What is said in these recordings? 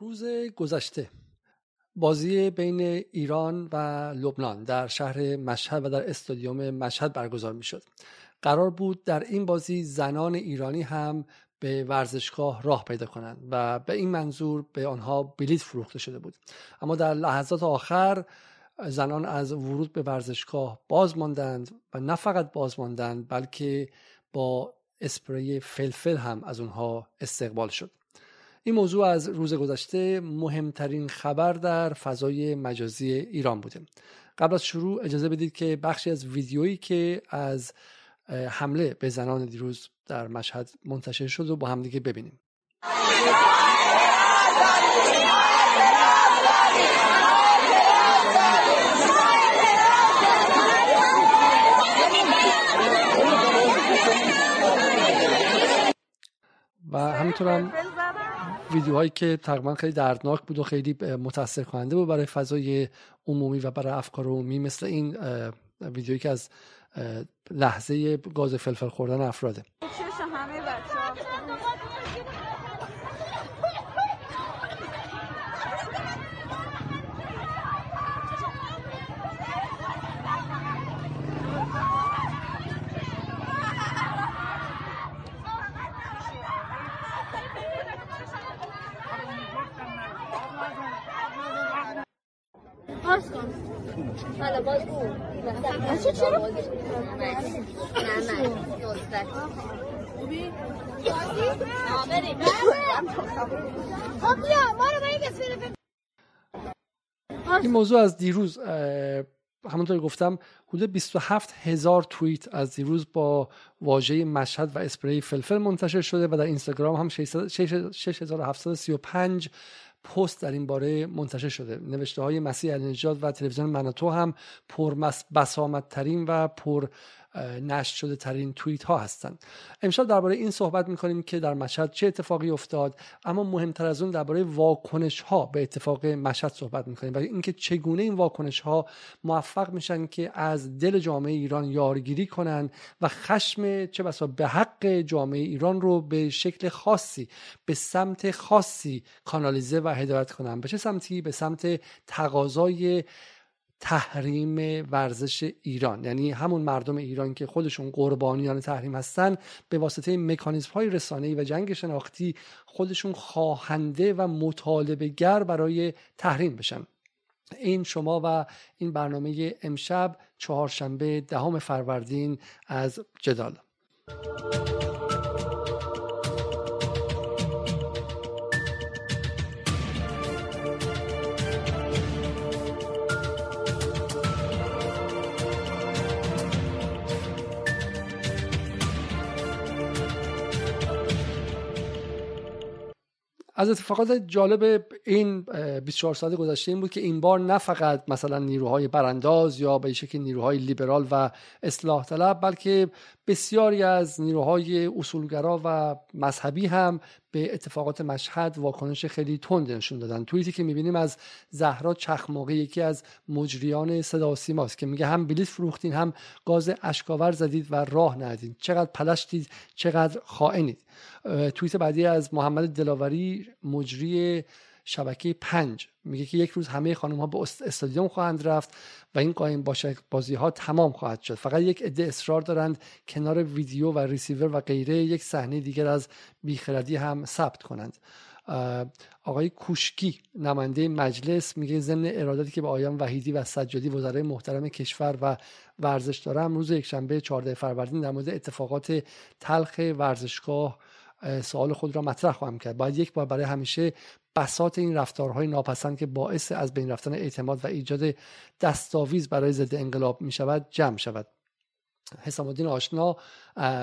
روز گذشته. بازی بین ایران و لبنان در شهر مشهد و در استادیوم مشهد برگزار می شد. قرار بود در این بازی زنان ایرانی هم به ورزشگاه راه پیدا کنند و به این منظور به آنها بلیت فروخته شده بود. اما در لحظات آخر زنان از ورود به ورزشگاه باز ماندند و نه فقط باز ماندند بلکه با اسپری فلفل هم از اونها استقبال شد. این موضوع از روز گذشته مهمترین خبر در فضای مجازی ایران بوده. قبل از شروع اجازه بدید که بخشی از ویدیویی که از حمله به زنان دیروز در مشهد منتشر شد و با همدیگه ببینیم. و همینطور هم ویدیوهایی که تقریبا خیلی دردناک بود و خیلی متاثر کننده بود برای فضای عمومی و برای افکار عمومی مثل این ویدیویی که از لحظه گاز فلفل خوردن افراده. حالا باز این موضوع از دیروز همونطور گفتم حدود 27 هزار توییت از دیروز با واژه مشهد و اسپری فلفل منتشر شده و در اینستاگرام هم 6735 پست در این باره منتشر شده. نوشته های مسیح نجات و تلویزیون مناتو هم پر بسامدترین و پر نشر شده ترین توییت ها هستند امشب درباره این صحبت می‌کنیم که در مشهد چه اتفاقی افتاد اما مهمتر از اون درباره واکنش ها به اتفاق مشهد صحبت می‌کنیم و اینکه چگونه این واکنش ها موفق میشن که از دل جامعه ایران یارگیری کنند و خشم چه بسا به حق جامعه ایران رو به شکل خاصی به سمت خاصی کانالیزه و هدایت کنن. به چه سمتی؟ به سمت تقاضای تحریم ورزش ایران. یعنی همون مردم ایران که خودشون قربانیان تحریم هستن به واسطه مکانیزم های رسانه‌ای و جنگ شناختی خودشون خواهنده و مطالبه گر برای تحریم بشن. این شما و این برنامه امشب چهارشنبه دهم فروردین از جدال. از اتفاقات جالب این 24 ساعت گذشته این بود که این بار نه فقط مثلا نیروهای برانداز یا به شکل نیروهای لیبرال و اصلاح طلب بلکه بسیاری از نیروهای اصولگرا و مذهبی هم به اتفاقات مشهد واکنش خیلی تند نشون دادن. توییتی که می‌بینیم از زهرا چخماقی یکی از مجریان صدا سیماست که میگه هم بلیت فروختین هم گاز اشکاور زدید و راه ندید چقدر پلشتید چقدر خائنید. توییت بعدی از محمد دلاوری مجری شبکه پنج. میگه که یک روز همه خانم ها به استادیوم خواهند رفت و این قایم بازی ها تمام خواهد شد. فقط یک عده اصرار دارند کنار ویدیو و ریسیور و غیره یک صحنه دیگر از بیخردی هم ثبت کنند. آقای کوشکی نماینده مجلس میگه ضمن ارادتی که به آیان وحیدی و سجادی وزرای محترم کشور و ورزش دارم روز یکشنبه 14 فروردین در مورد اتفاقات تلخ ورزشگاه سوال خود را مطرح خواهم کرد. باید یک بار برای همیشه بسات این رفتارهای ناپسند که باعث از بین رفتن اعتماد و ایجاد دستاویز برای ضد انقلاب می شود جمع شود. حسام الدین آشنا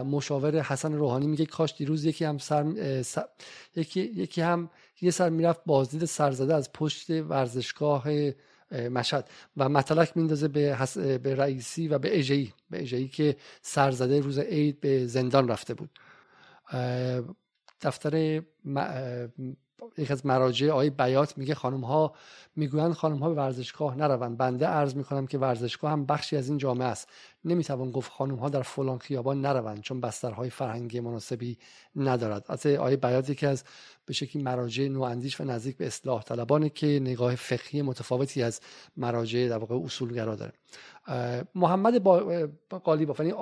مشاور حسن روحانی میگه کاش دیروز یکی هم سر, یکی, یکی هم یه سر می‌رفت بازدید سرزده از پشت ورزشگاه مشهد و مطلق میندازه به, حس... به رئیسی و به اجهی به اجهی که سرزده روز عید به زندان رفته بود. دفتر یک از مراجع آقای بیات میگه خانم ها می‌گویند خانم ها به ورزشگاه نروند. بنده عرض می‌کنم که ورزشگاه هم بخشی از این جامعه است. نمی‌توان گفت خانم ها در فلان خیابان نروند چون بسترهای فرهنگی مناسبی ندارد. از آیه بیات که از به شکلی مراجع نواندیش و نزدیک به اصلاح طلبانه که نگاه فقهی متفاوتی از مراجع در واقع اصولگرا داره. محمد با قالیباف یعنی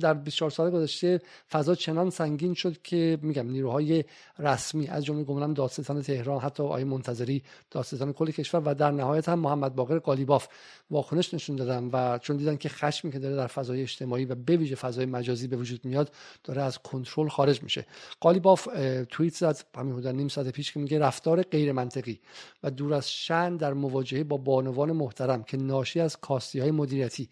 در 24 سال گذشته فضا چنان سنگین شد که میگم نیروهای رسمی از جمله گمانم دادستان تهران حتی آقای منتظری دادستان کل کشور و در نهایت هم محمد باقر قالیباف واکنش نشون دادن و چون دیدن که خشمی که داره در فضای اجتماعی و به ویژه فضای مجازی به وجود میاد داره از کنترل خارج میشه. قالیباف توییت زد همین حدود نیم ساعت پیش که میگه رفتار غیر منطقی و دور از شن در مواجهه با بانوان محترم که ناشی از کاستی های مدیریتی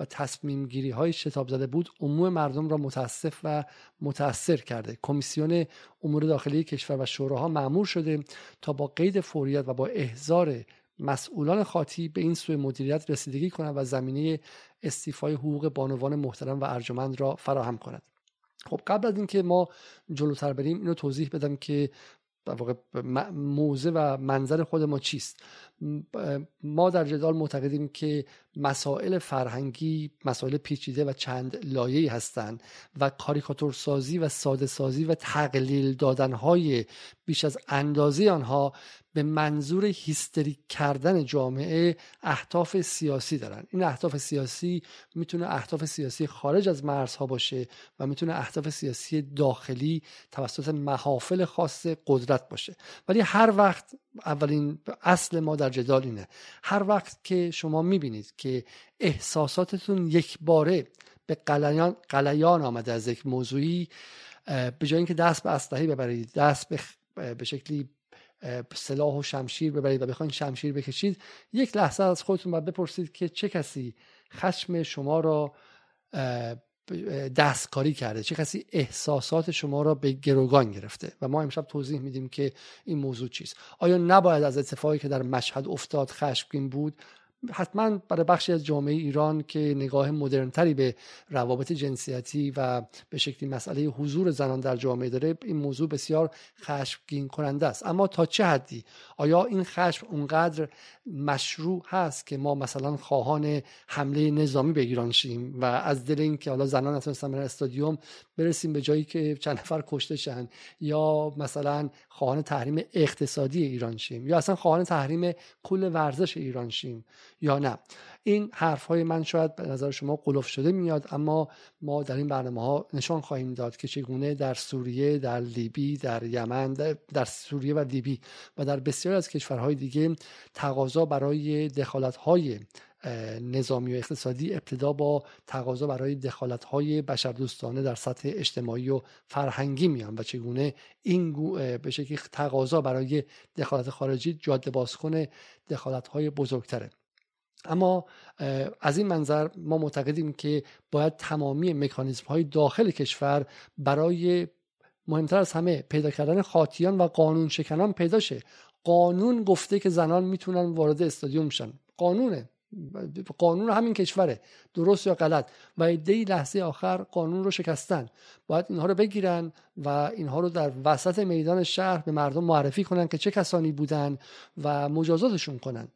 و تصمیم گیری های شتاب زده بود عموم مردم را متاسف و متاثر کرده. کمیسیون امور داخلی کشور و شوراها مأمور شده تا با قید فوریت و با احضار مسئولان خاطی به این سوء مدیریت رسیدگی کنند و زمینه استیفای حقوق بانوان محترم و ارجمند را فراهم کند خب قبل از اینکه ما جلوتر بریم اینو توضیح بدم که واقعا موضع و منظر خود ما چیست. ما در جدال معتقدیم که مسائل فرهنگی مسائل پیچیده و چند لایه‌ای هستند و کاریکاتور سازی و ساده سازی و تقلیل دادن های بیش از اندازه آنها به منظور هیستریک کردن جامعه اهداف سیاسی دارن. این اهداف سیاسی می‌تونه اهداف سیاسی خارج از مرزها باشه و می‌تونه اهداف سیاسی داخلی توسط محافل خاص قدرت باشه. ولی هر وقت اولین اصل ما در جدال اینه. هر وقت که شما می‌بینید که احساساتتون یک باره به قلیان, قلیان آمده از یک موضوعی به جای اینکه دست به اسلحه ببرید دست به به شکلی سلاح و شمشیر ببرید و بخواید شمشیر بکشید یک لحظه از خودتون باید بپرسید که چه کسی خشم شما را دستکاری کرده چه کسی احساسات شما را به گروگان گرفته. و ما امشب توضیح میدیم که این موضوع چیست. آیا نباید از اتفاقی که در مشهد افتاد خشمگین بود حتما برای بخشی از جامعه ایران که نگاه مدرنتری به روابط جنسیتی و به شکلی مسئله حضور زنان در جامعه داره این موضوع بسیار خشمگین کننده است. اما تا چه حدی؟ آیا این خشم اونقدر مشروع هست که ما مثلا خواهان حمله نظامی به ایران شیم و از دل اینکه حالا زنان نتونستن برن استادیوم برسیم به جایی که چند نفر کشته شن یا مثلا خواهان تحریم اقتصادی ایران شیم یا اصلا خواهان تحریم کل ورزش ایران شیم؟ یا نه. این حرف های من شاید به نظر شما قلوف شده میاد اما ما در این برنامه ها نشان خواهیم داد که چگونه در سوریه در لیبی در یمن در سوریه و لیبی و در بسیاری از کشورهای دیگه تقاضا برای دخالت های نظامی و اقتصادی ابتدا با تقاضا برای دخالت های بشردوستانه در سطح اجتماعی و فرهنگی میان و چگونه این به شکلی تقاضا برای دخالت خارجی جاده باز کنه دخالت های بزرگتره. اما از این منظر ما معتقدیم که باید تمامی مکانیزم های داخل کشور برای مهمتر از همه پیدا کردن خاطیان و قانون شکنان پیدا شه. قانون گفته که زنان می‌تونن وارد استادیوم شن. قانونه. قانون همین کشوره. درست یا غلط. و ایده لحظه آخر قانون رو شکستن. باید اینها رو بگیرن و اینها رو در وسط میدان شهر به مردم معرفی کنن که چه کسانی بودن و مجازاتشون کنن.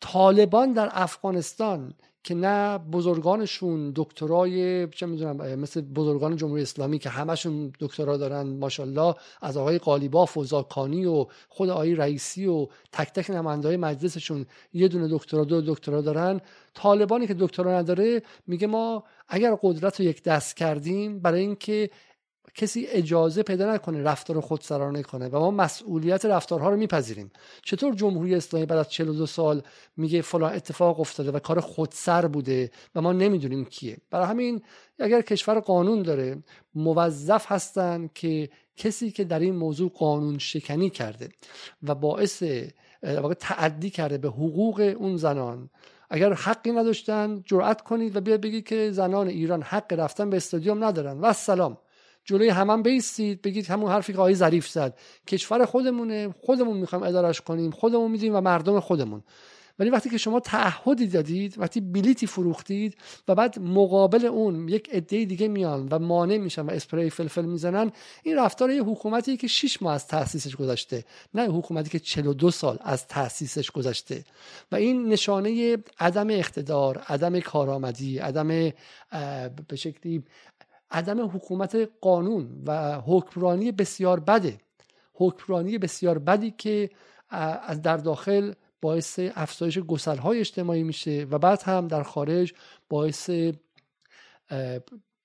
طالبان در افغانستان که نه بزرگانشون دکترای چه می‌دونم مثل بزرگان جمهوری اسلامی که همشون دکترا دارن ماشاءالله از آقای قالیباف و زاکانی و خود آقای رئیسی و تک تک نماینده مجلسشون یه دونه دکترا دو دکترا دارن. طالبانی که دکترا نداره میگه ما اگر قدرت رو یک دست کردیم برای اینکه کسی اجازه پیدا نکنه رفتار خودسرانه کنه و ما مسئولیت رفتارها رو میپذیریم. چطور جمهوری اسلامی بعد از 42 سال میگه فلان اتفاق افتاده و کار خودسر بوده و ما نمی‌دونیم کیه؟ برای همین اگر کشور قانون داره موظف هستن که کسی که در این موضوع قانون شکنی کرده و باعث تعدی کرده به حقوق اون زنان اگر حقی نداشتن جرأت کنید و بیاید بگید که زنان ایران حق رفتن به استادیوم ندارن. و سلام جلوی همان بیستید بگید همون حرفی که آقای ظریف زد. کشور خودمونه خودمون می‌خوایم ادارش کنیم خودمون میدیم و مردم خودمون. ولی وقتی که شما تعهدی دادید وقتی بلیتی فروختید و بعد مقابل اون یک عده دیگه میان و مانع میشن و اسپری فلفل می‌زنن این رفتار یه حکومتی که 6 ماه از تاسیسش گذشته نه حکومتی که 42 سال از تاسیسش گذشته. و این نشانه عدم اقتدار عدم کارآمدی عدم به شکلی عدم حکومت قانون و حکمرانی بسیار بده. حکمرانی بسیار بدی که از در داخل باعث افزایش گسلهای اجتماعی میشه و بعد هم در خارج باعث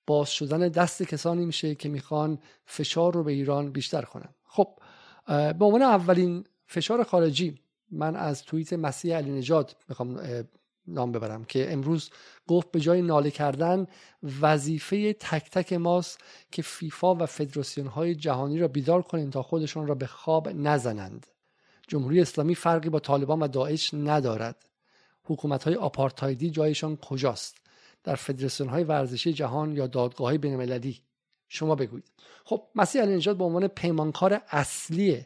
باز شدن دست کسانی میشه که می‌خوان فشار رو به ایران بیشتر کنن. خب به عنوان اولین فشار خارجی من از توییت مسیح علی نجات می‌خوام نام ببرم که امروز گفت به جای ناله کردن وظیفه تک تک ماست که فیفا و فدراسیون های جهانی را بیدار کنیم تا خودشان را به خواب نزنند. جمهوری اسلامی فرقی با طالبان و داعش ندارد. حکومت های آپارتایدی جایشان کجاست؟ در فدراسیون های ورزشی جهان یا دادگاه های بین شما بگویید. خب مسیح علی نجات به عنوان پیمانکار اصلی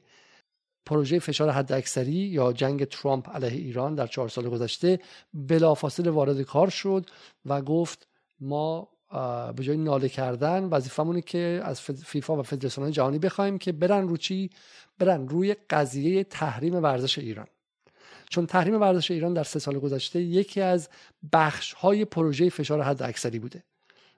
پروژه فشار حداکثری یا جنگ ترامپ علیه ایران در چهار سال گذشته بلافاصله وارد کار شد و گفت ما به جای ناله کردن وظیفمونه که از فیفا و فدراسیون جهانی بخوایم که برن رو چی؟ برن روی قضیه تحریم ورزش ایران. چون تحریم ورزش ایران در سه سال گذشته یکی از بخش های پروژه فشار حد اکثری بوده.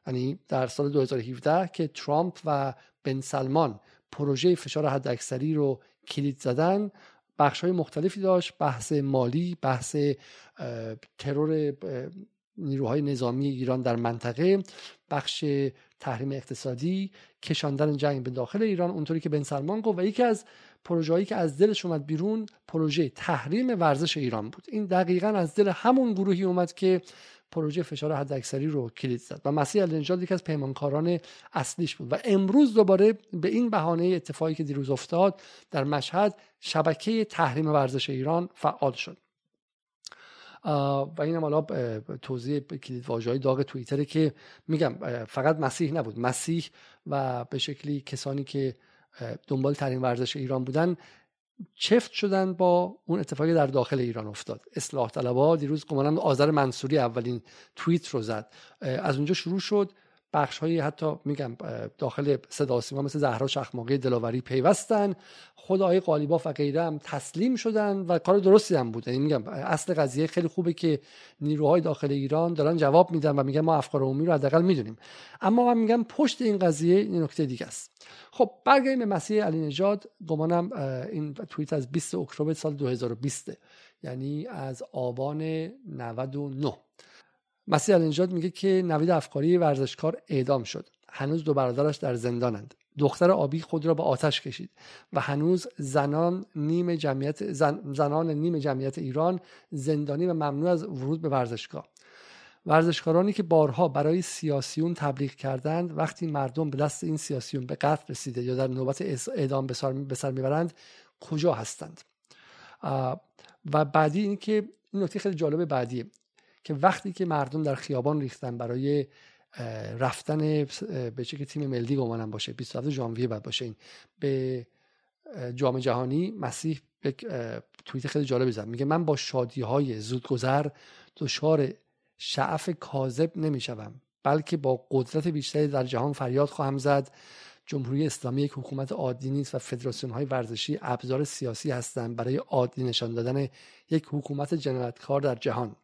یعنی در سال 2017 که ترامپ و بن سلمان پروژه فشار حد اکثری رو کلید زدن بخش های مختلفی داشت بحث مالی بحث ترور نیروهای نظامی ایران در منطقه بخش تحریم اقتصادی کشاندن جنگ به داخل ایران اونطوری که بن سلمان گفت و یکی از پروژه‌ای که از دلش اومد بیرون پروژه تحریم ورزش ایران بود. این دقیقا از دل همون گروهی اومد که پروژه فشار حداکثری رو کلید زد و مسیح النجات یکی از پیمانکاران اصلیش بود و امروز دوباره به این بهانه اتفاقی که دیروز افتاد در مشهد شبکه تحریم ورزش ایران فعال شد. و اینم حالا توضیح کلید های داغ توییتره که میگم فقط مسیح نبود. مسیح و به شکلی کسانی که دنبال ترین ورزش ایران بودن چفت شدن با اون اتفاقی در داخل ایران افتاد. اصلاح طلبها دیروز گمانم آذر منصوری اولین توییت رو زد. از اونجا شروع شد. بخش های حتی میگم داخل صدا سیما مثل زهرا شخماقی دلاوری پیوستن. خود آقای قالیباف و غیره هم تسلیم شدن و کار درستی هم بود. یعنی میگم اصل قضیه خیلی خوبه که نیروهای داخل ایران دارن جواب میدن و میگن ما افکار عمومی رو حداقل می‌دونیم. اما من میگم پشت این قضیه این نکته دیگه است. خب برگردیم به مسیح علی نژاد. گمانم این توییت از 20 اکتبر سال 2020 یعنی از آبان 99 مسیح النجات میگه که نوید افکاری ورزشکار اعدام شد. هنوز دو برادرش در زندانند. دختر آبی خود را به آتش کشید و هنوز زنان نیم جمعیت زنان نیم جمعیت ایران زندانی و ممنوع از ورود به ورزشگاه. ورزشکارانی که بارها برای سیاسیون تبلیغ کردند وقتی مردم به دست این سیاسیون به قتل رسیده یا در نوبت اعدام به سر می‌برند کجا هستند؟ و بعدی این که این نکته خیلی جالب بعدیه. که وقتی که مردم در خیابان ریختن برای رفتن به چه که تیم ملی گمانم باشه 27 ژانویه بعد باشه این به جام جهانی مسیح یک توییت خیلی جالبی زد. میگه من با شادی های زودگذر دچار شعف کاذب نمی‌شوم بلکه با قدرت بیشتری در جهان فریاد خواهم زد. جمهوری اسلامی یک حکومت عادی نیست و فدراسیون های ورزشی ابزار سیاسی هستند برای عادی نشان دادن یک حکومت جنایتکار در جهان.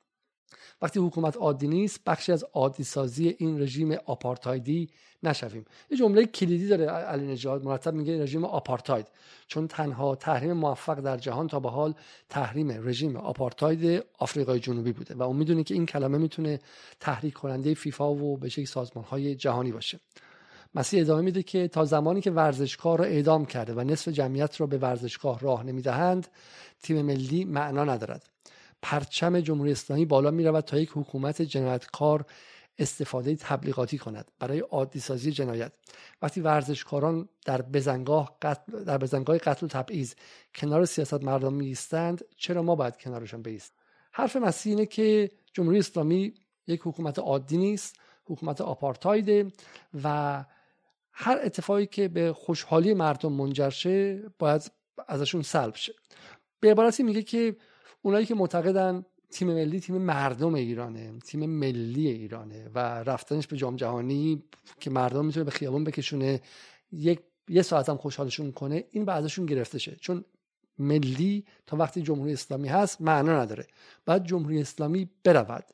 وقتی حکومت عادی نیست بخشی از عادی سازی این رژیم آپارتایدی نشویم. یه جمله کلیدی داره علی نجات مرتب میگه رژیم آپارتاید. چون تنها تحریم موفق در جهان تا به حال تحریم رژیم آپارتاید آفریقای جنوبی بوده و اون می‌دونه که این کلمه می‌تونه تحریک کننده فیفا و به شکل سازمان های جهانی باشه. مسیح ادامه میده که تا زمانی که ورزشکار را اعدام کرده و نصف جمعیت را به ورزشگاه راه نمی‌دهند تیم ملی معنا ندارد. پرچم جمهوری اسلامی بالا می رود تا یک حکومت جنایتکار استفاده تبلیغاتی کند برای عادی سازی جنایت. وقتی ورزشکاران در بزنگاه قتل در بزنگاه قتل و تبعیض کنار سیاست مردم می ایستند چرا ما باید کنارشان بیست حرف مسیح اینه که جمهوری اسلامی یک حکومت عادی نیست حکومت آپارتایده و هر اتفاقی که به خوشحالی مردم منجر شه باید ازشون سلب شه. به عبارتی میگه که اونایی که معتقدن تیم ملی تیم مردم ایرانه تیم ملی ایرانه و رفتنش به جام جهانی که مردم می‌تونه به خیابون بکشونه یک یه ساعت هم خوشحالشون کنه این به گرفته شه چون ملی تا وقتی جمهوری اسلامی هست معنا نداره. بعد جمهوری اسلامی برود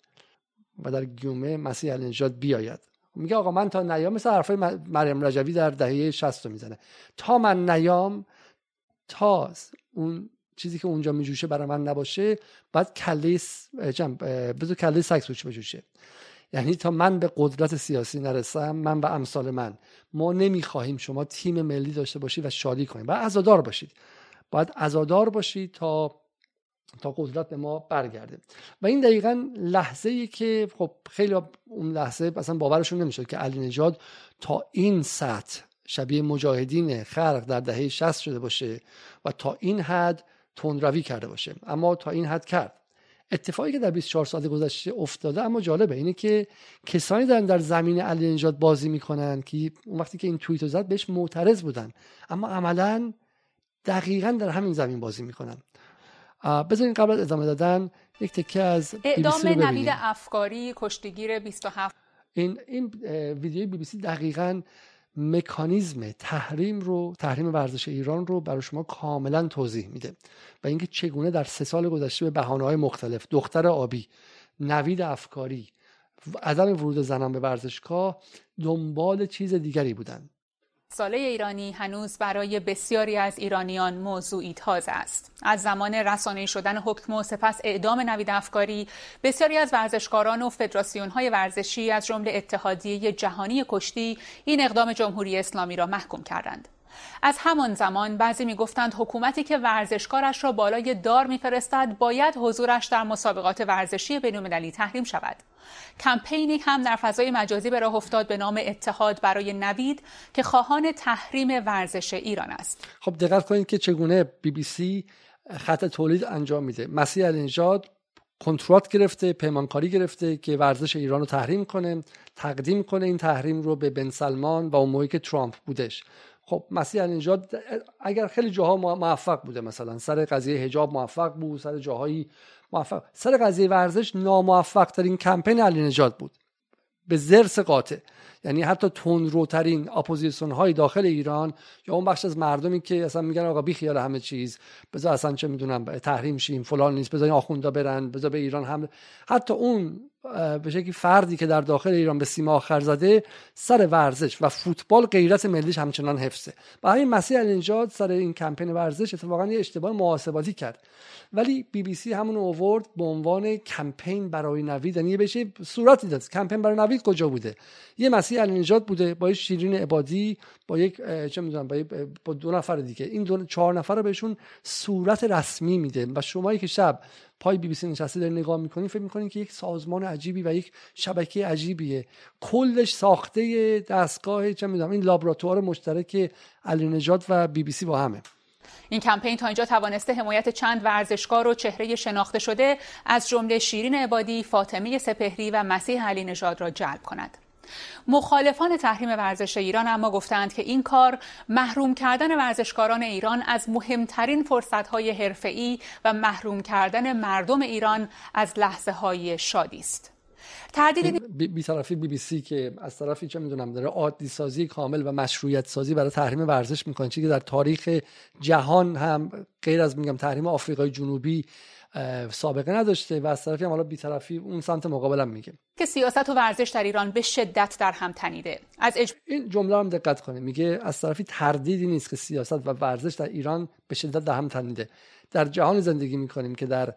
و در گیومه مسیح النجات بیاید. میگه آقا من تا نیام مثل حرفای مریم رجوی در دهه 60 می‌زنه. تا من نیام تا اون چیزی که اونجا میجوشه برای من نباشه بعد کله بذار کله سگ بجوشه. یعنی تا من به قدرت سیاسی نرسم من و امثال من ما نمی‌خواهیم شما تیم ملی داشته باشید و شادی کنید باید عزادار باشید. باید عزادار باشید تا تا قدرت به ما برگرده. و این دقیقا لحظه ای که خب خیلی اون لحظه اصلا باورشون نمی‌شد که علی نجاد تا این سطح شبیه مجاهدین خلق در دهه 60 شده باشه و تا این حد تندروی کرده باشه. اما تا این حد کرد. اتفاقی که در 24 ساعت گذشته افتاده اما جالبه اینه که کسانی دارن در زمین علی نجات بازی می‌کنن که اون وقتی که این توییت زد بهش معترض بودن. اما عملا دقیقا در همین زمین بازی می‌کنن. بذارین قبل از ادامه دادن یک تکه از اعدام نوید افکاری کشتیگیر 27 این این ویدیوی بی بی سی دقیقا مکانیزم تحریم رو تحریم ورزش ایران رو برای شما کاملا توضیح میده و اینکه چگونه در سه سال گذشته به بهانه های مختلف دختر آبی نوید افکاری عدم ورود زنان به ورزشگاه دنبال چیز دیگری بودند ساله ایرانی هنوز برای بسیاری از ایرانیان موضوعی تازه است. از زمان رسانه شدن حکم و سپس اعدام نوید افکاری، بسیاری از ورزشکاران و فدراسیون های ورزشی از جمله اتحادیه جهانی کشتی این اقدام جمهوری اسلامی را محکوم کردند. از همان زمان بعضی می‌گفتند حکومتی که ورزشکارش را بالای دار میفرستد باید حضورش در مسابقات ورزشی بینالمللی تحریم شود. کمپینی هم در فضای مجازی به راه افتاد به نام اتحاد برای نوید که خواهان تحریم ورزش ایران است. خب دقت کنید که چگونه بی بی سی خط تولید انجام میده. مسیح علی‌نژاد کنترات گرفته پیمانکاری گرفته که ورزش ایران رو تحریم کنه تقدیم کنه این تحریم رو به بن سلمان و اون که ترامپ بودش. خب مسیح اینجا اگر خیلی جاها موفق بوده مثلا سر قضیه حجاب موفق بود سر جاهایی موفق سر قضیه ورزش ناموفق ترین کمپین علی‌نژاد بود. به ضرس قاطع. یعنی حتی تندروترین اپوزیسیون های داخل ایران یا اون بخش از مردمی که اصلا میگن آقا بی خیال همه چیز بذار اصلا چه می‌دونم تحریم شیم فلان نیست بذار آخوندا برن بذار به ایران هم حتی اون به شکلی فردی که در داخل ایران به سیما آخر زده سر ورزش و فوتبال غیرت ملیش همچنان حفظه. همین مسیح النجاد سر این کمپین ورزش اتفاقا یه اشتباه محاسباتی کرد. ولی بی بی سی همون اوورد به عنوان کمپین برای نوید. یعنی بشه صورتی داد. کمپین برای نوید کجا بوده؟ یه مسیح النجات بوده با شیرین عبادی با یک چه می‌دونم با, با دو نفر دیگه. این دو چهار نفر رو بهشون صورت رسمی میده. و شمایی که شب پای بی بی سی نشسته دارین نگاه می‌کنین فکر می‌کنین که یک سازمان عجیبی و یک شبکه عجیبیه کلش ساخته دستگاه چه می‌دونم این لابراتوار مشترک علی نجات و بی بی سی با همه این کمپین تا اینجا توانسته حمایت چند ورزشکار و چهره شناخته شده از جمله شیرین عبادی، فاطمه سپهری و مسیح علی نژاد را جلب کند. مخالفان تحریم ورزش ایران اما گفتند که این کار محروم کردن ورزشکاران ایران از مهمترین فرصتهای حرفه‌ای و محروم کردن مردم ایران از لحظه های شادی است. تردید بی طرفی بی بی سی که از طرفی چه می‌دونم داره عادی سازی کامل و مشروعیت سازی برای تحریم ورزش می‌کنه چیزی که در تاریخ جهان هم غیر از میگم تحریم آفریقای جنوبی سابقه نداشته و از طرفی هم حالا بیطرفی اون سمت مقابلم میگه. که سیاست و ورزش در ایران به شدت در هم تنیده. از اج... این جمله هم دقت کنه میگه از طرفی تردیدی نیست که سیاست و ورزش در ایران به شدت در هم تنیده. در جهان زندگی می‌کنیم که در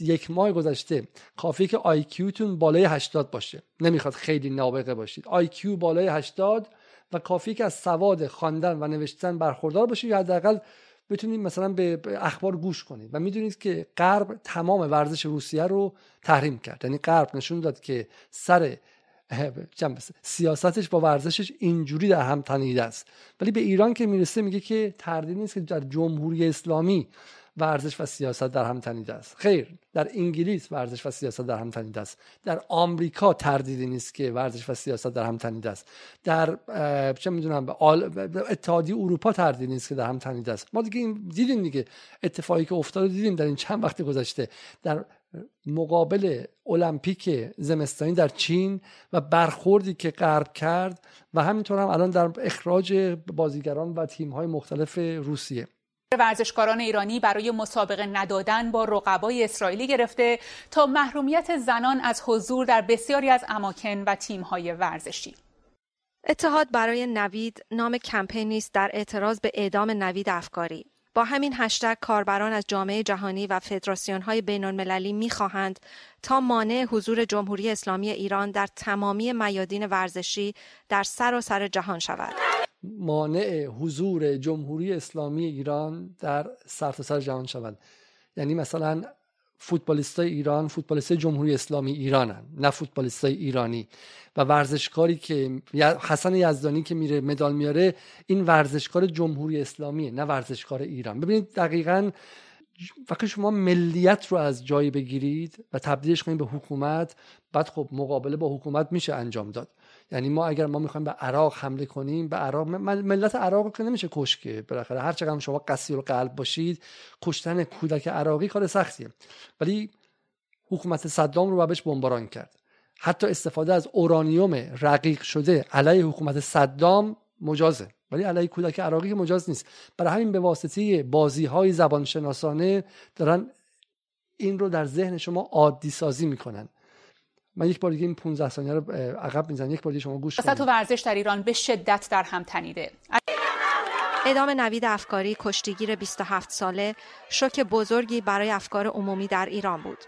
یک ماه گذشته کافی که آیکیوتون بالای 80 باشه. نمی‌خواد خیلی نابغه باشید. آیکیو بالای 80 و کافی که از سواد خواندن و نوشتن برخوردار باشید یا حداقل بتونید مثلا به اخبار گوش کنید و می‌دونید که غرب تمام ورزش روسیه رو تحریم کرد. یعنی غرب نشون داد که سر سیاستش با ورزشش اینجوری در هم تنیده است. ولی به ایران که می‌رسه میگه که تردید نیست که در جمهوری اسلامی ورزش و سیاست در هم تنیده است. خیر در انگلیس ورزش و سیاست در هم تنیده است. در آمریکا تردیدی نیست که ورزش و سیاست در هم تنیده است. در چه می‌دونم اتحادیه اروپا تردیدی نیست که در هم تنیده است. ما دیگه دیدیم دیگه. اتفاقی که افتاد دیدیم در این چند وقت گذشته. در مقابل المپیک زمستانی در چین و برخوردی که غرب کرد و همینطور هم الان در اخراج بازیگران و تیم‌های مختلف روسیه. ورزشکاران ایرانی برای مسابقه ندادن با رقبای اسرائیلی گرفته تا محرومیت زنان از حضور در بسیاری از اماکن و تیم‌های ورزشی اتحاد برای نوید نام کمپینی است در اعتراض به اعدام نوید افکاری با همین هشتگ کاربران از جامعه جهانی و فدراسیون های بین المللی می خواهند تا مانع حضور جمهوری اسلامی ایران در تمامی میادین ورزشی در سراسر سر جهان شود. مانع حضور جمهوری اسلامی ایران در سرتاسر سر جهان شود. یعنی مثلا فوتبالیستای ایران فوتبالیستای جمهوری اسلامی ایرانن نه فوتبالیستای ایرانی. و ورزشکاری که حسن یزدانی که میره مدال میاره این ورزشکار جمهوری اسلامیه نه ورزشکار ایران. ببینید دقیقا وقتی شما ملیت رو از جایی بگیرید و تبدیلش کنید به حکومت بعد خب مقابله با حکومت میشه انجام داد. یعنی ما اگر ما می‌خوایم به عراق حمله کنیم به عراق ملت عراق که نمیشه کش که بالاخره. هر چقدر شما قصیر و قلب باشید کشتن کودک عراقی کار سختیه. ولی حکومت صدام رو بهش بمباران کرد. حتی استفاده از اورانیوم رقیق شده علیه حکومت صدام مجازه. ولی علیه کودک عراقی مجاز نیست. برای همین به واسطه بازی های زبانشناسانه دارن این رو در ذهن شما عادی سازی می‌کنن. من یک بار دیگه این 15 ثانیه رو عقب می‌زنم. یک بار دیگه شما گوش کنید. و ورزش در ایران به شدت در هم تنیده. اعدام نوید افکاری کشتیگیر 27 ساله شوک بزرگی برای افکار عمومی در ایران بود.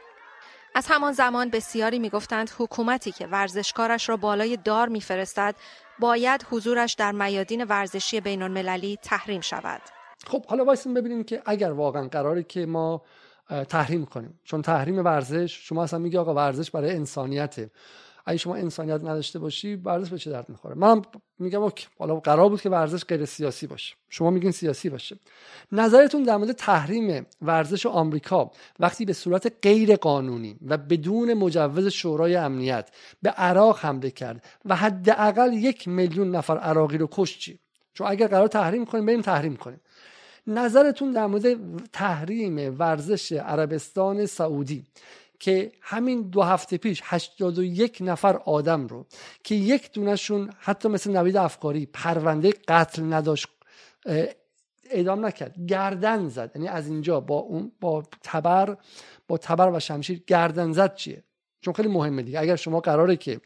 از همان زمان بسیاری می‌گفتند حکومتی که ورزشکارش را بالای دار میفرستد باید حضورش در میادین ورزشی بین المللی تحریم شود. خب حالا وایسیم ببینیم که اگر واقعا قراره که ما تحریم کنیم چون تحریم ورزش شما اصلا میگی آقا ورزش برای انسانیته. اگه شما انسانیت نداشته باشی ورزش به چه درد می‌خوره؟ من میگم اوکی. حالا قرار بود که ورزش غیر سیاسی باشه. شما میگین سیاسی باشه. نظرتون در مورد تحریم ورزش آمریکا وقتی به صورت غیر قانونی و بدون مجوز شورای امنیت به عراق حمله کرد و حداقل یک میلیون نفر عراقی رو کشت چون اگر قرار تحریم کنیم بریم تحریم کنیم. نظرتون در مورد تحریم ورزش عربستان سعودی که همین دو هفته پیش 81 نفر آدم رو که یک دونشون حتی مثل نوید افکاری پرونده قتل نداشت اعدام نکرد گردن زد. یعنی از اینجا با اون با تبر با تبر و شمشیر گردن زد چیه؟ چون خیلی مهمه دیگه. اگر شما قراره که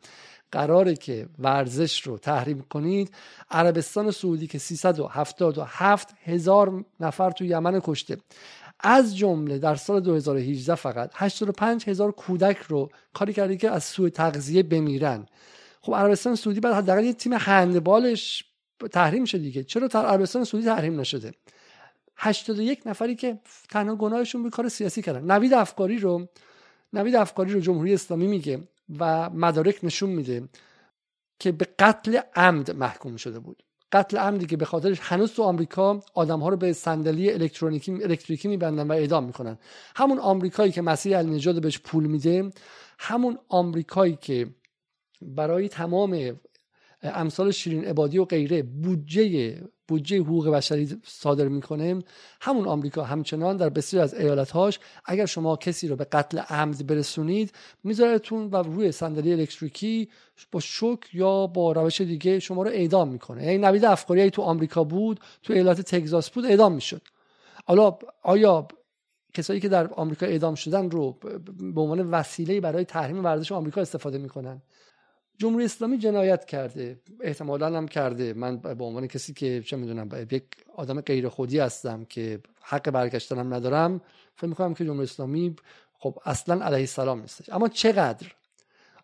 قراره که ورزش رو تحریم کنید. عربستان سعودی که 377 هزار نفر تو یمن کشته. از جمله در سال 2018 فقط 85 هزار کودک رو کاری کرده که از سوء تغذیه بمیرن. خب عربستان سعودی بعد حداقل یه تیم هندبالش تحریم شده دیگه. چرا در عربستان سعودی تحریم نشده؟ 81 نفری که تنها گناهشون به کار سیاسی کردن. نوید افکاری رو نوید افکاری رو جمهوری اسلامی میگه. و مدارک نشون میده که به قتل عمد محکوم شده بود. قتل عمدی که به خاطرش هنوز تو آمریکا آدم ها رو به صندلی الکترونیکی الکتریکی میبندن و اعدام می‌کنن. همون آمریکایی که مسیح النجات بهش پول میده همون آمریکایی که برای تمام امثال شیرین عبادی و غیره بودجه بودجه حقوق بشری صادر می‌کنه. همون آمریکا همچنان در بسیاری از ایالتهاش اگر شما کسی رو به قتل عمد برسونید میذارتون و روی صندلی الکتریکی با شوک یا با روش دیگه شما رو اعدام می‌کنه. یعنی نوید افکاری تو آمریکا بود تو ایالت تگزاس بود اعدام می‌شد. حالا آیا کسایی که در آمریکا اعدام شدن رو به عنوان وسیله برای تحریم ورزش آمریکا استفاده می‌کنن؟ جمهوری اسلامی جنایت کرده احتمالا هم کرده. من به عنوان کسی که چه می‌دونم یک آدم غیر خودی هستم که حق برگشتنم ندارم فکر می‌کنم که جمهوری اسلامی خب اصلا علیه السلام نیستش. اما چقدر؟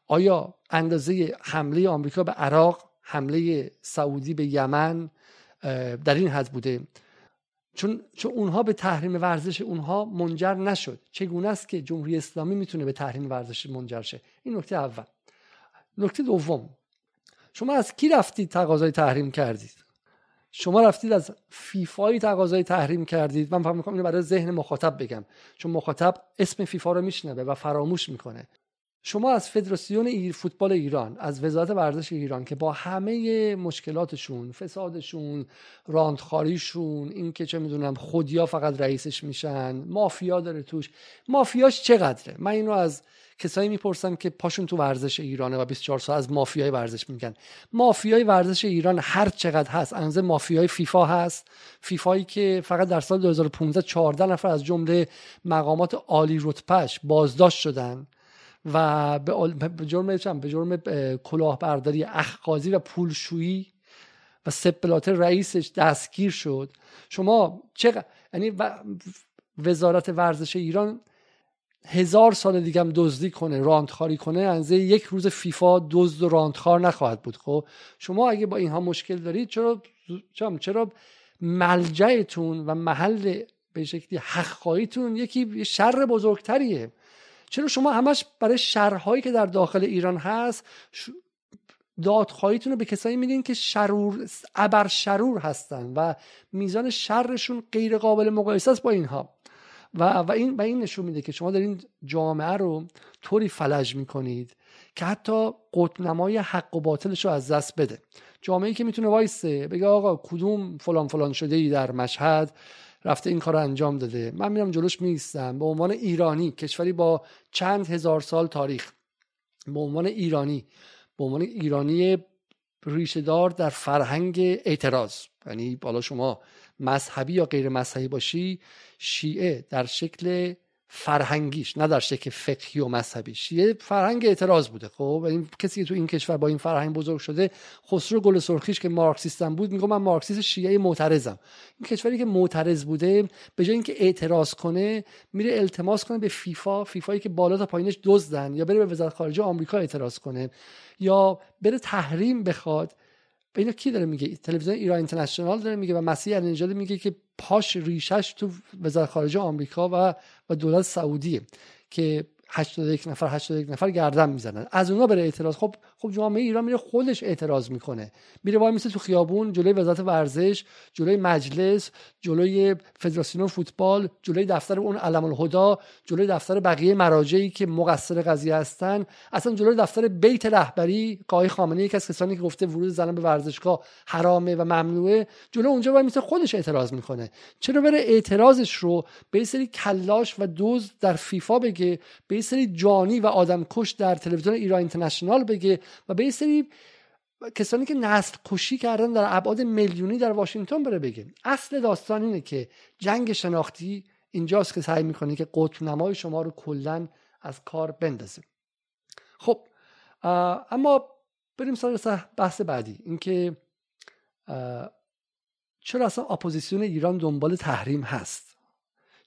آیا اندازه حمله آمریکا به عراق حمله سعودی به یمن در این حد بوده؟ چون چون اونها به تحریم ورزش اونها منجر نشد. چگونه است که جمهوری اسلامی می‌تونه به تحریم ورزش منجر شه؟ این نکته اول. نکته دوم. شما از کی رفتید تقاضای تحریم کردید؟ شما رفتید از فیفایی تقاضای تحریم کردید. من فهم می‌کنم اینو برای ذهن مخاطب بگم. چون مخاطب اسم فیفا رو میشنوه و فراموش می‌کنه. شما از فدراسیون ایر فوتبال ایران از وزارت ورزش ایران که با همه مشکلاتشون فسادشون راندخاریشون این که چه می‌دونم خودیا فقط رئیسش میشن مافیا داره توش مافیاش چقدره؟ من اینو از کسایی می‌پرسم که پاشون تو ورزش ایرانه و 24 ساعت از مافیای ورزش میگن. مافیای ورزش ایران هر چقدر هست انزه مافیای فیفا هست. فیفایی که فقط در سال 2015 14 نفر از جمله مقامات عالی رتبهش بازداشت شدن. و به جرم به جرم کلاهبرداری اخقازی و پولشویی و سپلات رئیسش دستگیر شد. شما چقدر یعنی وزارت ورزش ایران هزار سال دیگه هم دزدی کنه راندخاری کنه انزه یک روز فیفا دزد و راندخار نخواهد بود. خب شما اگه با اینها مشکل دارید چرا چرا ملجعتون و محل به شکلی حقخواهیتون یکی شر بزرگتریه؟ چرا شما همش برای شرهایی که در داخل ایران هست دادخواهیتون رو به کسایی میدین که شرور ابر شرور هستن و میزان شرشون غیر قابل مقایسه است با اینها. و, و این و این نشون میده که شما دارین جامعه رو طوری فلج می‌کنید که حتی قطنمای حق و باطلش رو از دست بده. جامعه که می‌تونه وایسه بگه آقا کدوم فلان فلان شده ای در مشهد؟ رفته این کار رو انجام داده. من میرم جلوش میستم به عنوان ایرانی کشوری با چند هزار سال تاریخ. به عنوان ایرانی. به عنوان ایرانی ریشهدار در فرهنگ اعتراض. یعنی بالا شما مذهبی یا غیر مذهبی باشی شیعه در شکل فرهنگیش نه در شکل فقهی و مذهبی شیعه فرهنگ اعتراض بوده خب؟ این کسی که تو این کشور با این فرهنگ بزرگ شده خسرو گل سرخیش که مارکسیستم بود میگه من مارکسیست شیعه معترضم. این کشوری که معترض بوده به جای اینکه اعتراض کنه میره التماس کنه به فیفا فیفایی که بالا تا پایینش دزدن یا بره به وزارت خارجه آمریکا اعتراض کنه یا بره تحریم بخواد. اینا کی داره میگه؟ تلویزیون ایران اینترنشنال داره میگه و مسیح النجاد میگه که پاش ریشش تو وزارت خارجه آمریکا و و دولت سعودیه که 81 نفر 81 نفر گردن می‌زنن. از اونا بره اعتراض. خب خب جامعه ایران میره خودش اعتراض می‌کنه. میره وای میسه تو خیابون جلوی وزارت ورزش جلوی مجلس جلوی فدراسیون فوتبال جلوی دفتر اون علم الهدا جلوی دفتر بقیه مراجعی که مقصر قضیه هستن. اصلا جلوی دفتر بیت رهبری قای خامنه یک از کسانی که گفته ورود زنان به ورزشگاه حرامه و ممنوعه جلوی اونجا وای میسه خودش اعتراض می‌کنه. چرا بره اعتراضش رو به سری کلاش و دوز در فیفا بگه به سری جانی و آدمکش در تلویزیون ایران اینترنشنال بگه و به سری کسانی که نسل کشی کردن در ابعاد میلیونی در واشنگتن بره بگه. اصل داستان اینه که جنگ شناختی اینجاست که سعی می‌کنه که قطب نمای شما رو کلا از کار بندازه. خب اما بریم سراغ بحث بعدی. اینکه چرا اصلا اپوزیسیون ایران دنبال تحریم هست؟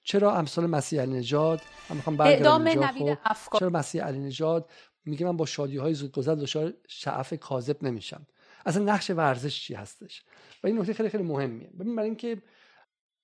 چرا امثال مسیح علی نجاد من می‌خوام اعدام نوید افکار چرا مسیح علی نجاد میگه من با شادی های زودگذر دچار شعف کاذب نمیشم. اصلا نقش ورزش چی هستش؟ و این نکته خیلی خیلی مهمیه. ببین برای اینکه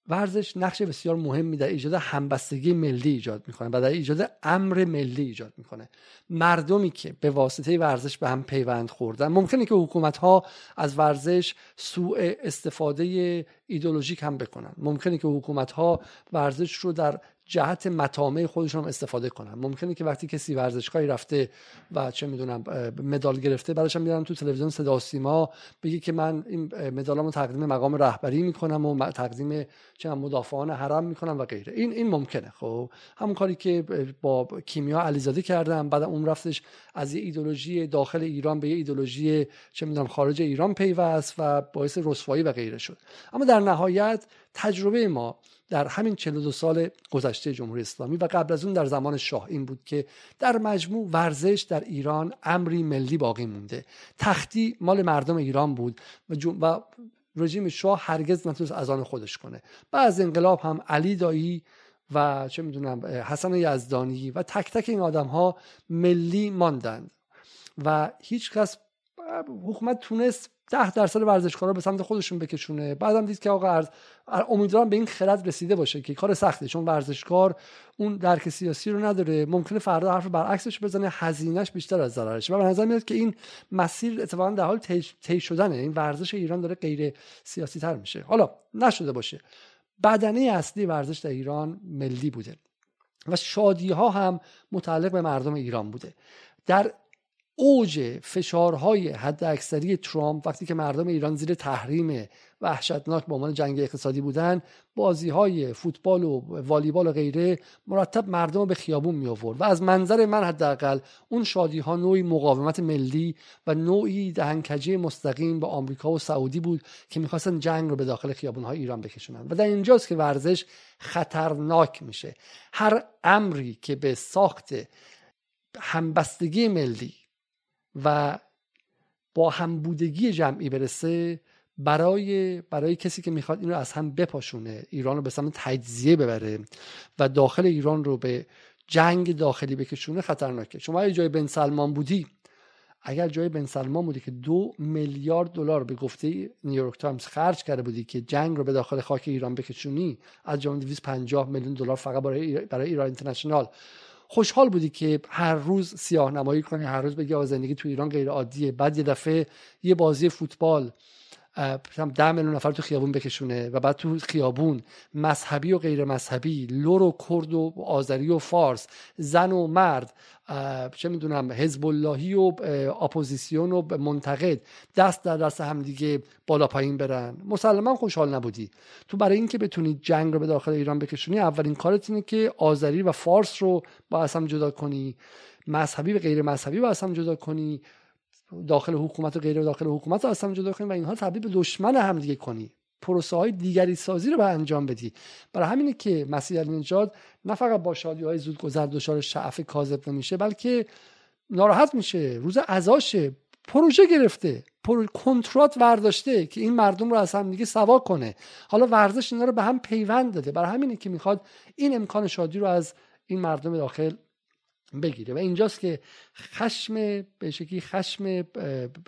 ورزش نقش بسیار مهمی در ایجاد همبستگی ملی ایجاد می‌کنه و در ایجاد امر ملی ایجاد می‌کنه. مردمی که به واسطه ورزش به هم پیوند خوردن ممکنه که حکومت ها از ورزش سوء استفاده ایدولوژیک هم بکنن. ممکنه که حکومت ها ورزش رو در جهت مطامع خودشون هم استفاده کنن. ممکنه که وقتی کسی ورزشگاهی رفته و چه می‌دونم مدال گرفته بعدش هم تو تلویزیون صدا سیما بگی که من این مدالمو تقدیم مقام رهبری می‌کنم و تقدیم چه مدافعان حرم می‌کنم و غیره. این این ممکنه. خب همون کاری که با کیمیا علیزاده کردم. بعد اون رفتش از یه ایدولوژی داخل ایران به یه ایدولوژی چه می‌دونم خارج ایران پیوست و باعث رسوایی و غیره شد. اما در نهایت تجربه ما در همین 42 سال گذشته جمهوری اسلامی و قبل از اون در زمان شاه این بود که در مجموع ورزش در ایران امری ملی باقی مونده. تختی مال مردم ایران بود و, و رژیم شاه هرگز نتونست از آن خودش کنه. بعد انقلاب هم علی دایی و چه می‌دونم حسن یزدانی و تک تک این آدم ها ملی ماندند و هیچ کس حکومت تونست ده درصد ورزشکارا به سمت خودشون بکشونه. بعدم دید که آقا ارز امیدوارم به این خرد رسیده باشه که کار سخته چون ورزشکار اون درک سیاسی رو نداره. ممکنه فردا حرف برعکسش بزنه هزینهش بیشتر از ضررش و به نظر میاد که این مسیر اتفاقا در حال طی شدنه. این ورزش ایران داره غیر سیاسی تر میشه. حالا نشده باشه. بدنه اصلی ورزش در ایران ملی بوده. و شادی ها هم متعلق به مردم ایران بوده. در اوج فشارهای حد اکثری ترامپ وقتی که مردم ایران زیر تحریم وحشتناک به عنوان جنگ اقتصادی بودن بازی های فوتبال و والیبال و غیره مرتب مردم رو به خیابون می آورد و از منظر من حداقل اون شادی ها نوعی مقاومت ملی و نوعی دهنکجی مستقیم به آمریکا و سعودی بود که می‌خواستن جنگ رو به داخل خیابون های ایران بکشونن. و در اینجاست که ورزش خطرناک میشه. هر امری که به ساخت همبستگی ملی و با همبودگی جمعی برسه برای برای کسی که می‌خواد این رو از هم بپاشونه ایران رو به سمت تجزیه ببره و داخل ایران رو به جنگ داخلی بکشونه خطرناکه. شما اگه جای بن سلمان بودی اگر جای بن سلمان بودی که دو میلیارد دلار به گفته نیویورک تایمز خرج کرده بودی که جنگ رو به داخل خاک ایران بکشونی از جمله 250 میلیون دلار فقط برای برای ایران اینترنشنال خوشحال بودی که هر روز سیاه نمایی کنی هر روز بگی زندگی تو ایران غیر عادیه بعد یه دفعه یه بازی فوتبال ده میلیون نفر تو خیابون بکشونه و بعد تو خیابون مذهبی و غیر مذهبی لر و کرد و آذری و فارس زن و مرد چه می‌دونم حزب اللهی و اپوزیسیون و منتقد دست در دست هم دیگه بالا پایین برن. مسلما خوشحال نبودی. تو برای اینکه بتونی جنگ رو به داخل ایران بکشونی اولین کارت اینه که آذری و فارس رو با هم جدا کنی مذهبی و غیر مذهبی با هم جدا کنی داخل حکومت و غیر داخل حکومت رو اصلا جدا کنی و اینها تبدیل به دشمن هم دیگه کنی. پروسه های دیگری سازی رو به انجام بدی. برای همینه که مسیح علی نه فقط با شادی های زود گذر دچار شعف کاذب نمیشه بلکه ناراحت میشه روز عزاشه پروژه گرفته پر... کنترات ورداشته که این مردم رو از هم دیگه سوا کنه. حالا ورزش اینا رو به هم پیوند داده. برای همینه که می‌خواد این امکان شادی رو از این مردم داخل بگیره. و اینجاست که خشم به شکلی خشم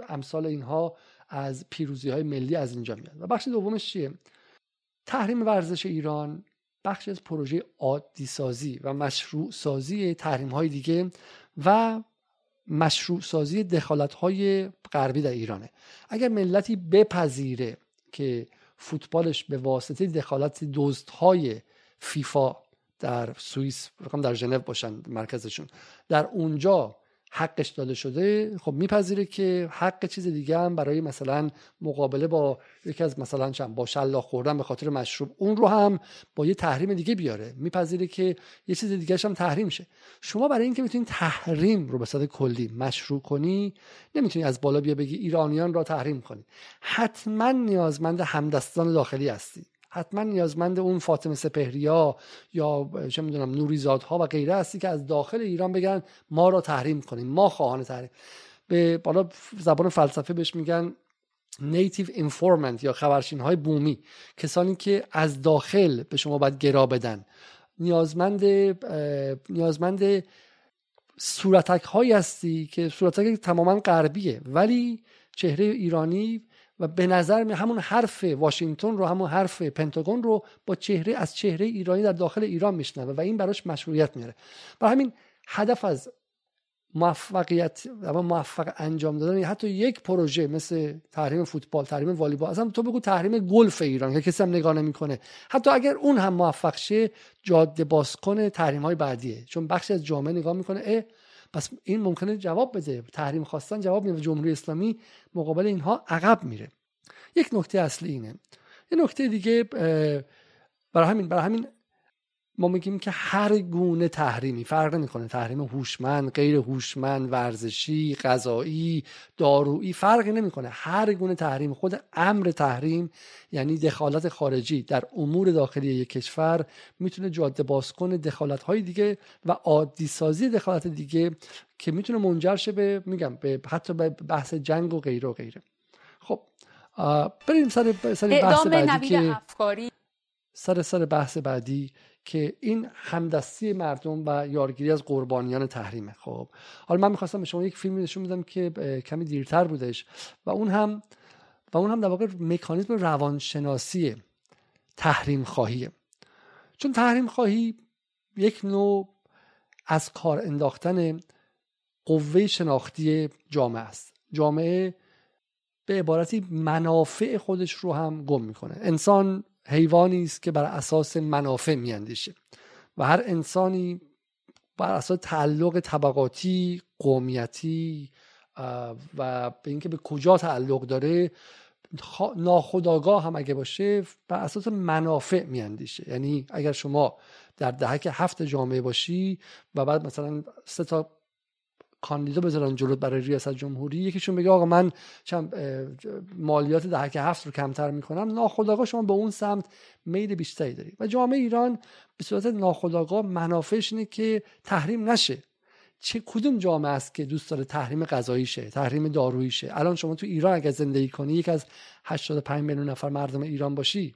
امثال اینها از پیروزی های ملی از اینجا میاد. و بخش دومش چیه؟ تحریم ورزش ایران بخش از پروژه عادی سازی و مشروع سازی تحریم های دیگه و مشروع سازی دخالت های غربی در ایرانه. اگر ملتی بپذیره که فوتبالش به واسطه دخالت دوست های فیفا در سوئیس رقم در ژنو باشن مرکزشون. در اونجا حقش داده شده خب میپذیره که حق چیز دیگه هم برای مثلا مقابله با یکی از مثلا چند با شلاق خوردن به خاطر مشروب اون رو هم با یه تحریم دیگه بیاره. میپذیره که یه چیز دیگه هم تحریم شه. شما برای اینکه می‌تونید تحریم رو به صورت کلی مشروع کنی نمی‌تونی از بالا بیا بگی ایرانیان را تحریم کنی. حتما نیازمند همدستان داخلی هستی. حتما نیازمند اون فاطمه سپهریا یا چه می‌دونم نوریزادها و غیره هستی که از داخل ایران بگن ما را تحریم کنیم ما خواهان تحریم. به بالا زبان فلسفه بهش میگن نیتیو اینفورمنت یا خبرشین های بومی کسانی که از داخل به شما باید گرا بدن. نیازمند نیازمند صورتک هایی هستی که صورتک تماما غربیه ولی چهره ایرانی و به نظر می همون حرف واشنگتن رو همون حرف پنتاگون رو با چهره از چهره ایرانی در داخل ایران میشنوه و این براش مشروعیت میاره برای همین هدف از موفقیت و موفق انجام دادن حتی یک پروژه مثل تحریم فوتبال تحریم والیبال اصلا تو بگو تحریم گلف ایران که کسی هم نگاه نمی‌کنه. حتی اگر اون هم موفق شه جاده باز کنه تحریم های بعدیه. چون بخشی از جامعه نگاه می‌کنه پس این ممکنه جواب بده. تحریم خواستن جواب میده جمهوری اسلامی مقابل اینها عقب میره. یک نکته اصلی اینه. یه نکته دیگه برای همین برای همین ما میگیم که هر گونه تحریمی فرق نمی‌کنه. تحریم هوشمند غیر هوشمند ورزشی غذایی دارویی فرقی نمی‌کنه. هر گونه تحریم خود امر تحریم یعنی دخالت خارجی در امور داخلی یک کشور می‌تونه جاده باز کنه دخالت های دیگه و عادی سازی دخالت دیگه که می‌تونه منجر شه به میگم به حتی به بحث جنگ و غیره و غیره. خب بریم سر سر بحث بعدی که افکاری. سر سر بحث بعدی که این همدستی مردم و یارگیری از قربانیان تحریمه. خب حالا من می‌خواستم به شما یک فیلمی نشون بدم که کمی دیرتر بودش و اون هم و اون هم در واقع مکانیزم روانشناسی تحریم خواهیه. چون تحریم خواهی یک نوع از کار انداختن قوه شناختی جامعه است. جامعه به عبارتی منافع خودش رو هم گم می‌کنه. انسان حیوانی است که بر اساس منافع میاندیشه و هر انسانی بر اساس تعلق طبقاتی قومیتی و به اینکه به کجا تعلق داره ناخداگاه هم اگه باشه بر اساس منافع میاندیشه. یعنی اگر شما در دهک هفت جامعه باشی و بعد مثلا سه تا کاندیدا بذارن جلو برای ریاست جمهوری. یکیشون بگه آقا من چند مالیات دهک هفت رو کمتر می‌کنم. ناخداگاه شما به اون سمت میل بیشتری داری و جامعه ایران به صورت ناخداگاه منافعش اینه که تحریم نشه. چه کدوم جامعه است که دوست داره تحریم غذایی شه تحریم دارویی شه الان شما تو ایران اگر زندگی کنی یک از 85 میلیون نفر مردم ایران باشی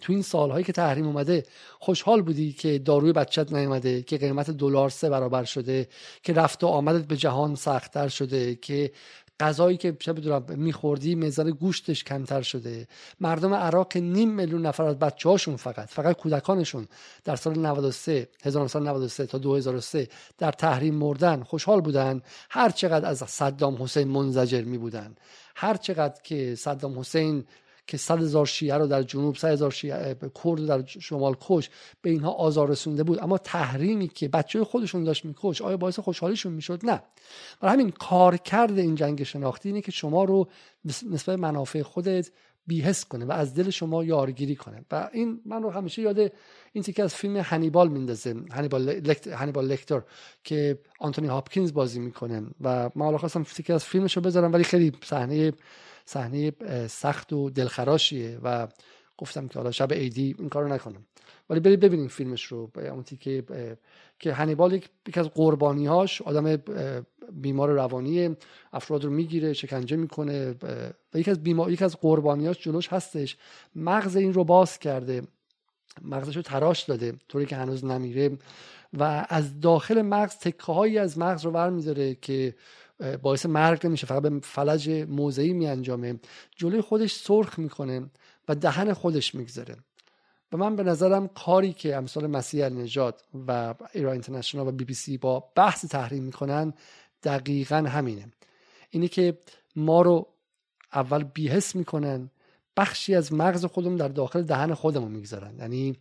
تو این سالهایی که تحریم اومده خوشحال بودی که داروی بچت نیومده که قیمت دلار سه برابر شده که رفت و آمدت به جهان سختتر شده که غذایی که چه بدونم میخوردی میزان گوشتش کمتر شده. مردم عراق نیم میلیون نفر از بچه هاشون فقط فقط کودکانشون. در سال 93 1993 تا 2003 در تحریم مردن خوشحال بودن. هر چقدر از صدام حسین منزجر می بودن هر چقدر که صدام حسین که صد هزار شیعه رو در جنوب صد هزار شیعه کرد در شمال کش به اینها آزار رسونده بود. اما تحریمی که بچه خودشون داشت میکش آیا باعث خوشحالیشون می‌شد؟ نه. برای همین کارکرد این جنگ شناختی اینه که شما رو نسبت منافع خودت بیهس کنه و از دل شما یارگیری کنه. و این من رو همیشه یاد این تیکه از فیلم هنیبال میندازه. هنیبال, لکت، هنیبال لکتر که آنتونی هاپکینز بازی می‌کنه. و من حالا خواستم تیکه از فیلمش رو بذارم ولی خیلی صحنه صحنه سخت و دلخراشیه و گفتم که حالا شب عیدی این کارو نکنم. ولی برید ببینیم فیلمش رو. اون که که هنیبال یک از قربانیهاش آدم بیمار روانی افراد رو می‌گیره شکنجه می‌کنه و یک از بیمار یک از قربانیاش جلوش هستش. مغز این رو باز کرده. مغزش رو تراش داده طوری که هنوز نمیره. و از داخل مغز تکه هایی از مغز رو برمیداره که باعث مرگ نمیشه فقط به فلج موضعی می انجامه. جلوی خودش سرخ می‌کنه و دهن خودش می‌گذاره. و من به نظرم کاری که امثال مسیح نجات و ایران اینترنشنال و بی بی سی با بحث تحریم می‌کنن دقیقا همینه. اینه که ما رو اول بیهس می‌کنن بخشی از مغز خودمون در داخل دهن خودمون می‌گذارن. یعنی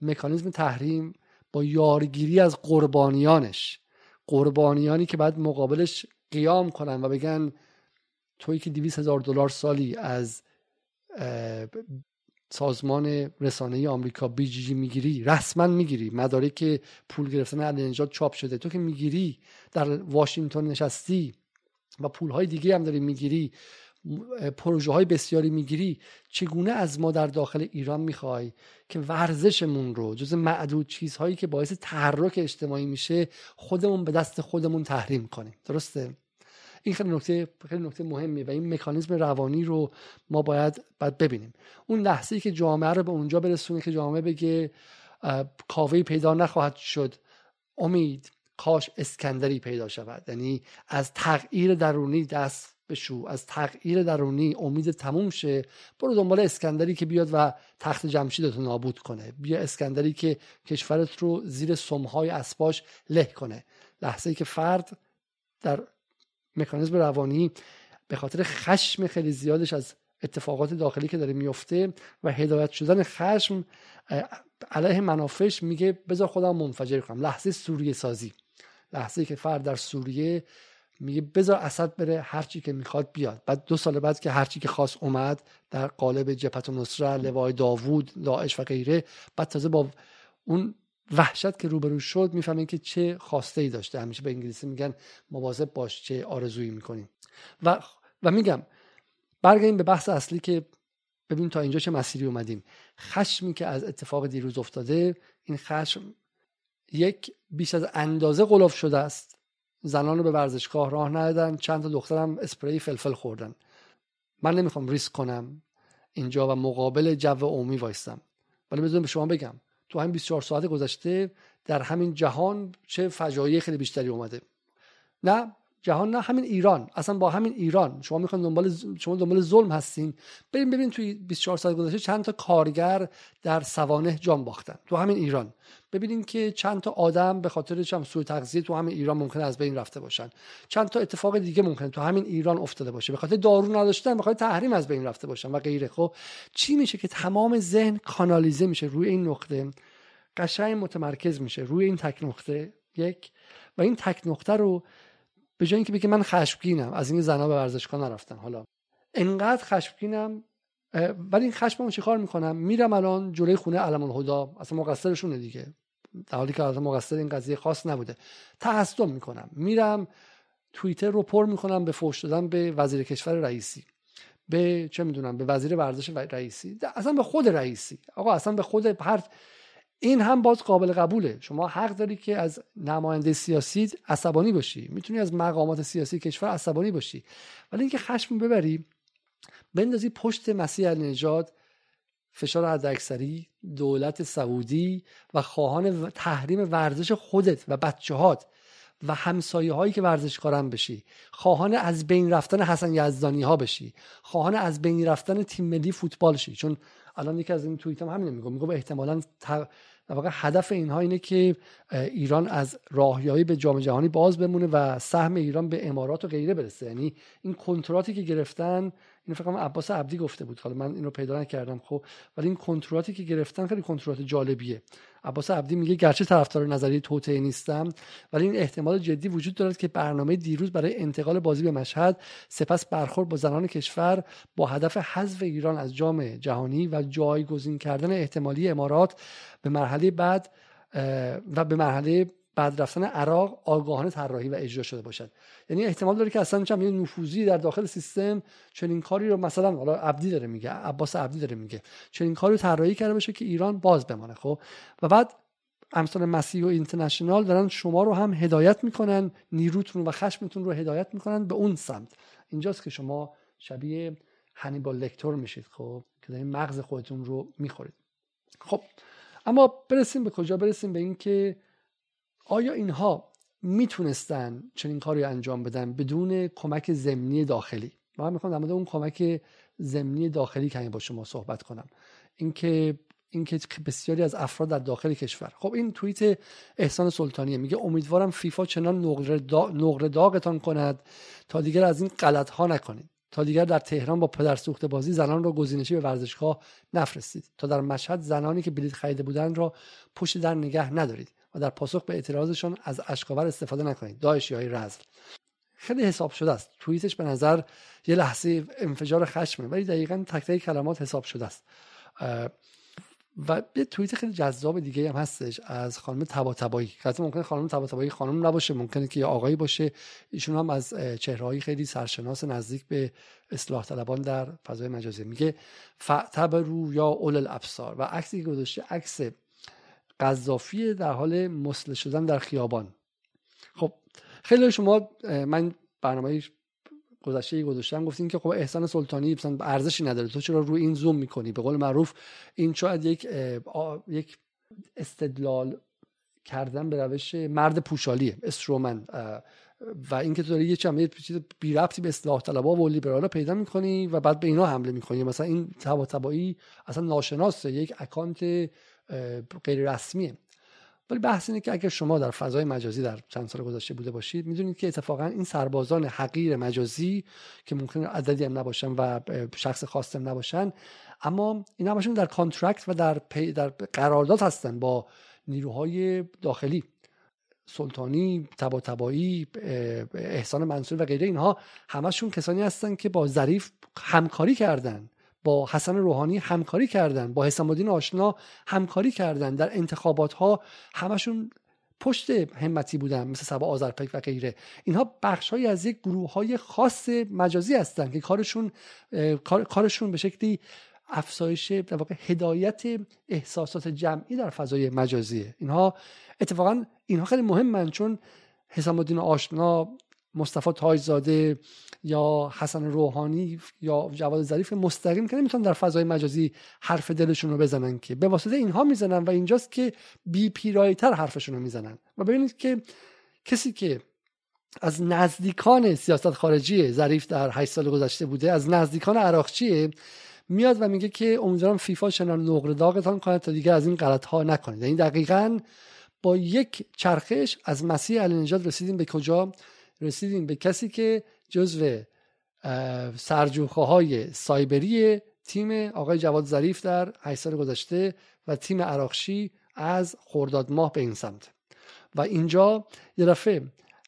مکانیزم تحریم با یارگیری از قربانیانش. قربانیانی که بعد مقابلش قیام کنن و بگن توی که دیویس هزار دلار سالی از سازمان رسانه آمریکا بی جی جی می‌گیری رسما می‌گیری. مدارک پول گرفتن علی نجات چاپ شده تو که می‌گیری. در واشنگتن نشستی و پول های دیگه هم داری می‌گیری. پروژه های بسیاری می‌گیری. چگونه از ما در داخل ایران می‌خوای که ورزشمون رو جز معدود چیزهایی که باعث تحرک اجتماعی میشه خودمون به دست خودمون تحریم کنیم؟ درسته؟ این خیلی نکته خیلی نکته مهمیه و این مکانیزم روانی رو ما باید باید ببینیم. اون لحظه ای که جامعه رو به اونجا برسونه که جامعه بگه کاوه پیدا نخواهد شد امید کاش اسکندری پیدا شود. یعنی از تغییر درونی دست بشو از تغییر درونی امید تموم شه. برو دنبال اسکندری که بیاد و تخت جمشیدت رو نابود کنه. بیا اسکندری که کشورت رو زیر سمهای اسباش له کنه. لحظه ای که فرد در مکانیزم روانی به خاطر خشم خیلی زیادش از اتفاقات داخلی که داره میفته و هدایت شدن خشم علیه منافش میگه بذار خودم منفجر کنم. لحظه سوریه سازی. لحظه که فرد در سوریه میگه بذار اسد بره هرچی که می‌خواد بیاد. بعد دو سال بعد که هرچی که خواست اومد در قالب جبهت و نصره لوای داوود داعش و غیره بعد تازه با اون وحشت که روبرو شد می‌فهمین که چه خواسته ای داشته. همیشه به انگلیسی میگن مواظب باش چه آرزویی می‌کنیم و و میگم برگردیم به بحث اصلی که ببین تا اینجا چه مسیری اومدیم. خشمی که از اتفاق دیروز افتاده این خشم یک بیش از اندازه غلاف شده است. زنان رو به ورزشگاه راه ندادن چند تا دخترم اسپری فلفل خوردن. من نمی‌خوام ریسک کنم اینجا و مقابل جو عمومی وایستم. ولی بذارم به شما بگم. تو همین 24 ساعت گذشته در همین جهان چه فجایع خیلی بیشتری اومده. نه جهان نه همین ایران. اصلا با همین ایران. شما می‌خواین دنبال شما دنبال ظلم هستین. بریم ببین توی 24 ساعت گذشته چند تا کارگر در سوانه جان باختن. تو همین ایران. ببینیم که چند تا آدم به خاطر چم سوء تغذیه تو همین ایران ممکنه از بین رفته باشن. چند تا اتفاق دیگه ممکنه تو همین ایران افتاده باشه. به خاطر دارو نداشتن به خاطر تحریم از بین رفته باشن و غیره. خب چی میشه که تمام ذهن کانالیزه میشه روی این نقطه؟ قشنگ متمرکز میشه روی این تک نقطه. یک. و این تک نقطه رو به جای اینکه بگه من خشمگینم از این زنا به ورزشگاه نرفتن. حالا انقدر خشمگینم ولی این خشممو چیکار می‌کنم؟ میرم الان جلوی خونه علم الهدا. اصلا مقصرشونه دیگه. در حالی که اصلا مقصر این قضیه خاص نبوده. تعصب می‌کنم. میرم توییتر رو پر می‌کنم به فوش دادن به وزیر کشور رئیسی. به چه می‌دونم به وزیر ورزش رئیسی. اصلا به خود رئیسی. آقا اصلا به خود هر این هم باز قابل قبوله. شما حق داری که از نماینده سیاسی عصبانی باشی. می‌تونی از مقامات سیاسی کشور عصبانی باشی. ولی اینکه خشم ببری بندازی پشت مسیح نژاد فشار حداکثری دولت سعودی و خواهان تحریم ورزش خودت و بچه هات و همسایه هایی که ورزشکاران بشی. خواهان از بین رفتن حسن یزدانی ها بشی. خواهان از بین رفتن تیم ملی فوتبال شی. چون الان یکی از این توییت هم همینه. میگم میگم احتمالاً واقع هدف اینها اینه که ایران از راهیایی به جام جهانی باز بمونه و سهم ایران به امارات و غیره برسه. یعنی این کنتراتی که گرفتن اینو فکر کنم عباس عبدی گفته بود. حالا من اینو پیدا نکردم خب. ولی این کنتراتی که گرفتن خیلی کنترات جالبیه. عباس عبدی میگه گرچه طرفدار نظریه توطئه نیستم ولی این احتمال جدی وجود دارد که برنامه دیروز برای انتقال بازی به مشهد سپس برخورد با زنان کشور با هدف حذف ایران از جام جهانی و جایگزین کردن احتمالی امارات به مرحله بعد و به مرحله بعد رفتن عراق آگاهانه طراحی و اجرا شده باشد. یعنی احتمال داره که اصلا چم یه نفوذی در داخل سیستم چنین کاری رو مثلا حالا عبدی داره میگه عباس عبدی داره میگه چنین کاری رو طراحی کرده باشه که ایران باز بمانه خب؟ و بعد امثال مسیح و اینترنشنال دارن شما رو هم هدایت می‌کنن نیروتون و خشمتون رو هدایت می‌کنن به اون سمت. اینجاست که شما شبیه هنیبال لکتور میشید خب؟ که دارین مغز خودتون رو می‌خورید. خب اما برسیم به کجا؟ برسیم به اینکه آیا اینها می‌تونستن چنین کاری انجام بدن بدون کمک زمینی داخلی؟ من می‌خوام در مورد اون کمک زمینی داخلی کمی با شما صحبت کنم. اینکه اینکه بسیاری از افراد در داخل کشور خب این توییت احسان سلطانیه. میگه امیدوارم فیفا چنان نقره, داغتان کند تا دیگر از این غلط ها نکنید. تا دیگر در تهران با پدر سوخت بازی زنان را گزینشی به ورزشگاه نفرستید. تا در مشهد زنانی که بلیط خریده بودند را پشت در نگه ندارید. و در پاسخ به اعتراضشان از اشکاور استفاده نکنید. داعشی های رزل خیلی حساب شده است. توییتش به نظر یه لحظه انفجار خشمه ولی دقیقا تک تک کلمات حساب شده است. و یه توییت خیلی جذاب دیگه هم هستش از خانم تباتبایی حتی ممکنه خانم تباتبایی خانم نباشه ممکنه که یه آقایی باشه. ایشون هم از چهرهایی خیلی سرشناس نزدیک به اصلاح طلبان در فضای مجازی. میگه رو یا اول الابصار و عکسی گذاشته عکس قذافی در حال مسله شدن در خیابان. خب خیلی شما من برنامه گذشته گذاشتم گفتین که خب احسان سلطانی مثلا ارزشی نداره تو چرا روی این زوم می‌کنی؟ به قول معروف این شاید یک یک استدلال کردن به روش مرد پوشالیه استرومن و اینکه تو داری یه چیز چیز بی ربطی به اصلاح طلبا و لیبرالا پیدا می‌کنی و بعد به اینا حمله می‌کنی. مثلا این تبا تبایی اصلا ناشناسه یک اکانت غیر رسمیه ولی بحث اینه که اگر شما در فضای مجازی در چند سال گذشته بوده باشید می‌دونید که اتفاقا این سربازان حقیر مجازی که ممکن عددی هم نباشن و شخص خواستم نباشن اما این باشن در کانترکت و در, در قرارداد هستن با نیروهای داخلی. سلطانی تبا تبایی احسان منصور و غیره اینها همشون کسانی هستن که با ظریف همکاری کردن. با حسن روحانی همکاری کردن با حسام الدین آشنا همکاری کردن. در انتخابات ها همشون پشت همتی بودن مثل سبا آذرپیک و غیره. اینها بخشهایی از یک گروه های خاص مجازی هستند که کارشون کارشون به شکلی افزایش در واقع هدایت احساسات جمعی در فضای مجازیه. اینها اتفاقا اینها خیلی مهمن چون حسام الدین آشنا مصطفی تاجزاده یا حسن روحانی یا جواد ظریف مستقیم که نمی‌تونن در فضای مجازی حرف دلشون رو بزنن که به واسطه اینها می‌زنن و اینجاست که بی پیرایی تر حرفشون رو می‌زنن. و ببینید که کسی که از نزدیکان سیاست خارجی ظریف در 8 سال گذشته بوده از نزدیکان عراقچیه میاد و میگه که امیدوارم فیفا چنان نقره داغتان کنه تا دیگه از این غلط ها نکنید. یعنی دقیقا با یک چرخش از مسیح علی نجات رسیدیم به کجا؟ رسیدیم به کسی که جزو سرجوخه های سایبری تیم آقای جواد ظریف در 8 سال گذشته و تیم عراقشی از خرداد ماه به این سمت. و اینجا یه دفعه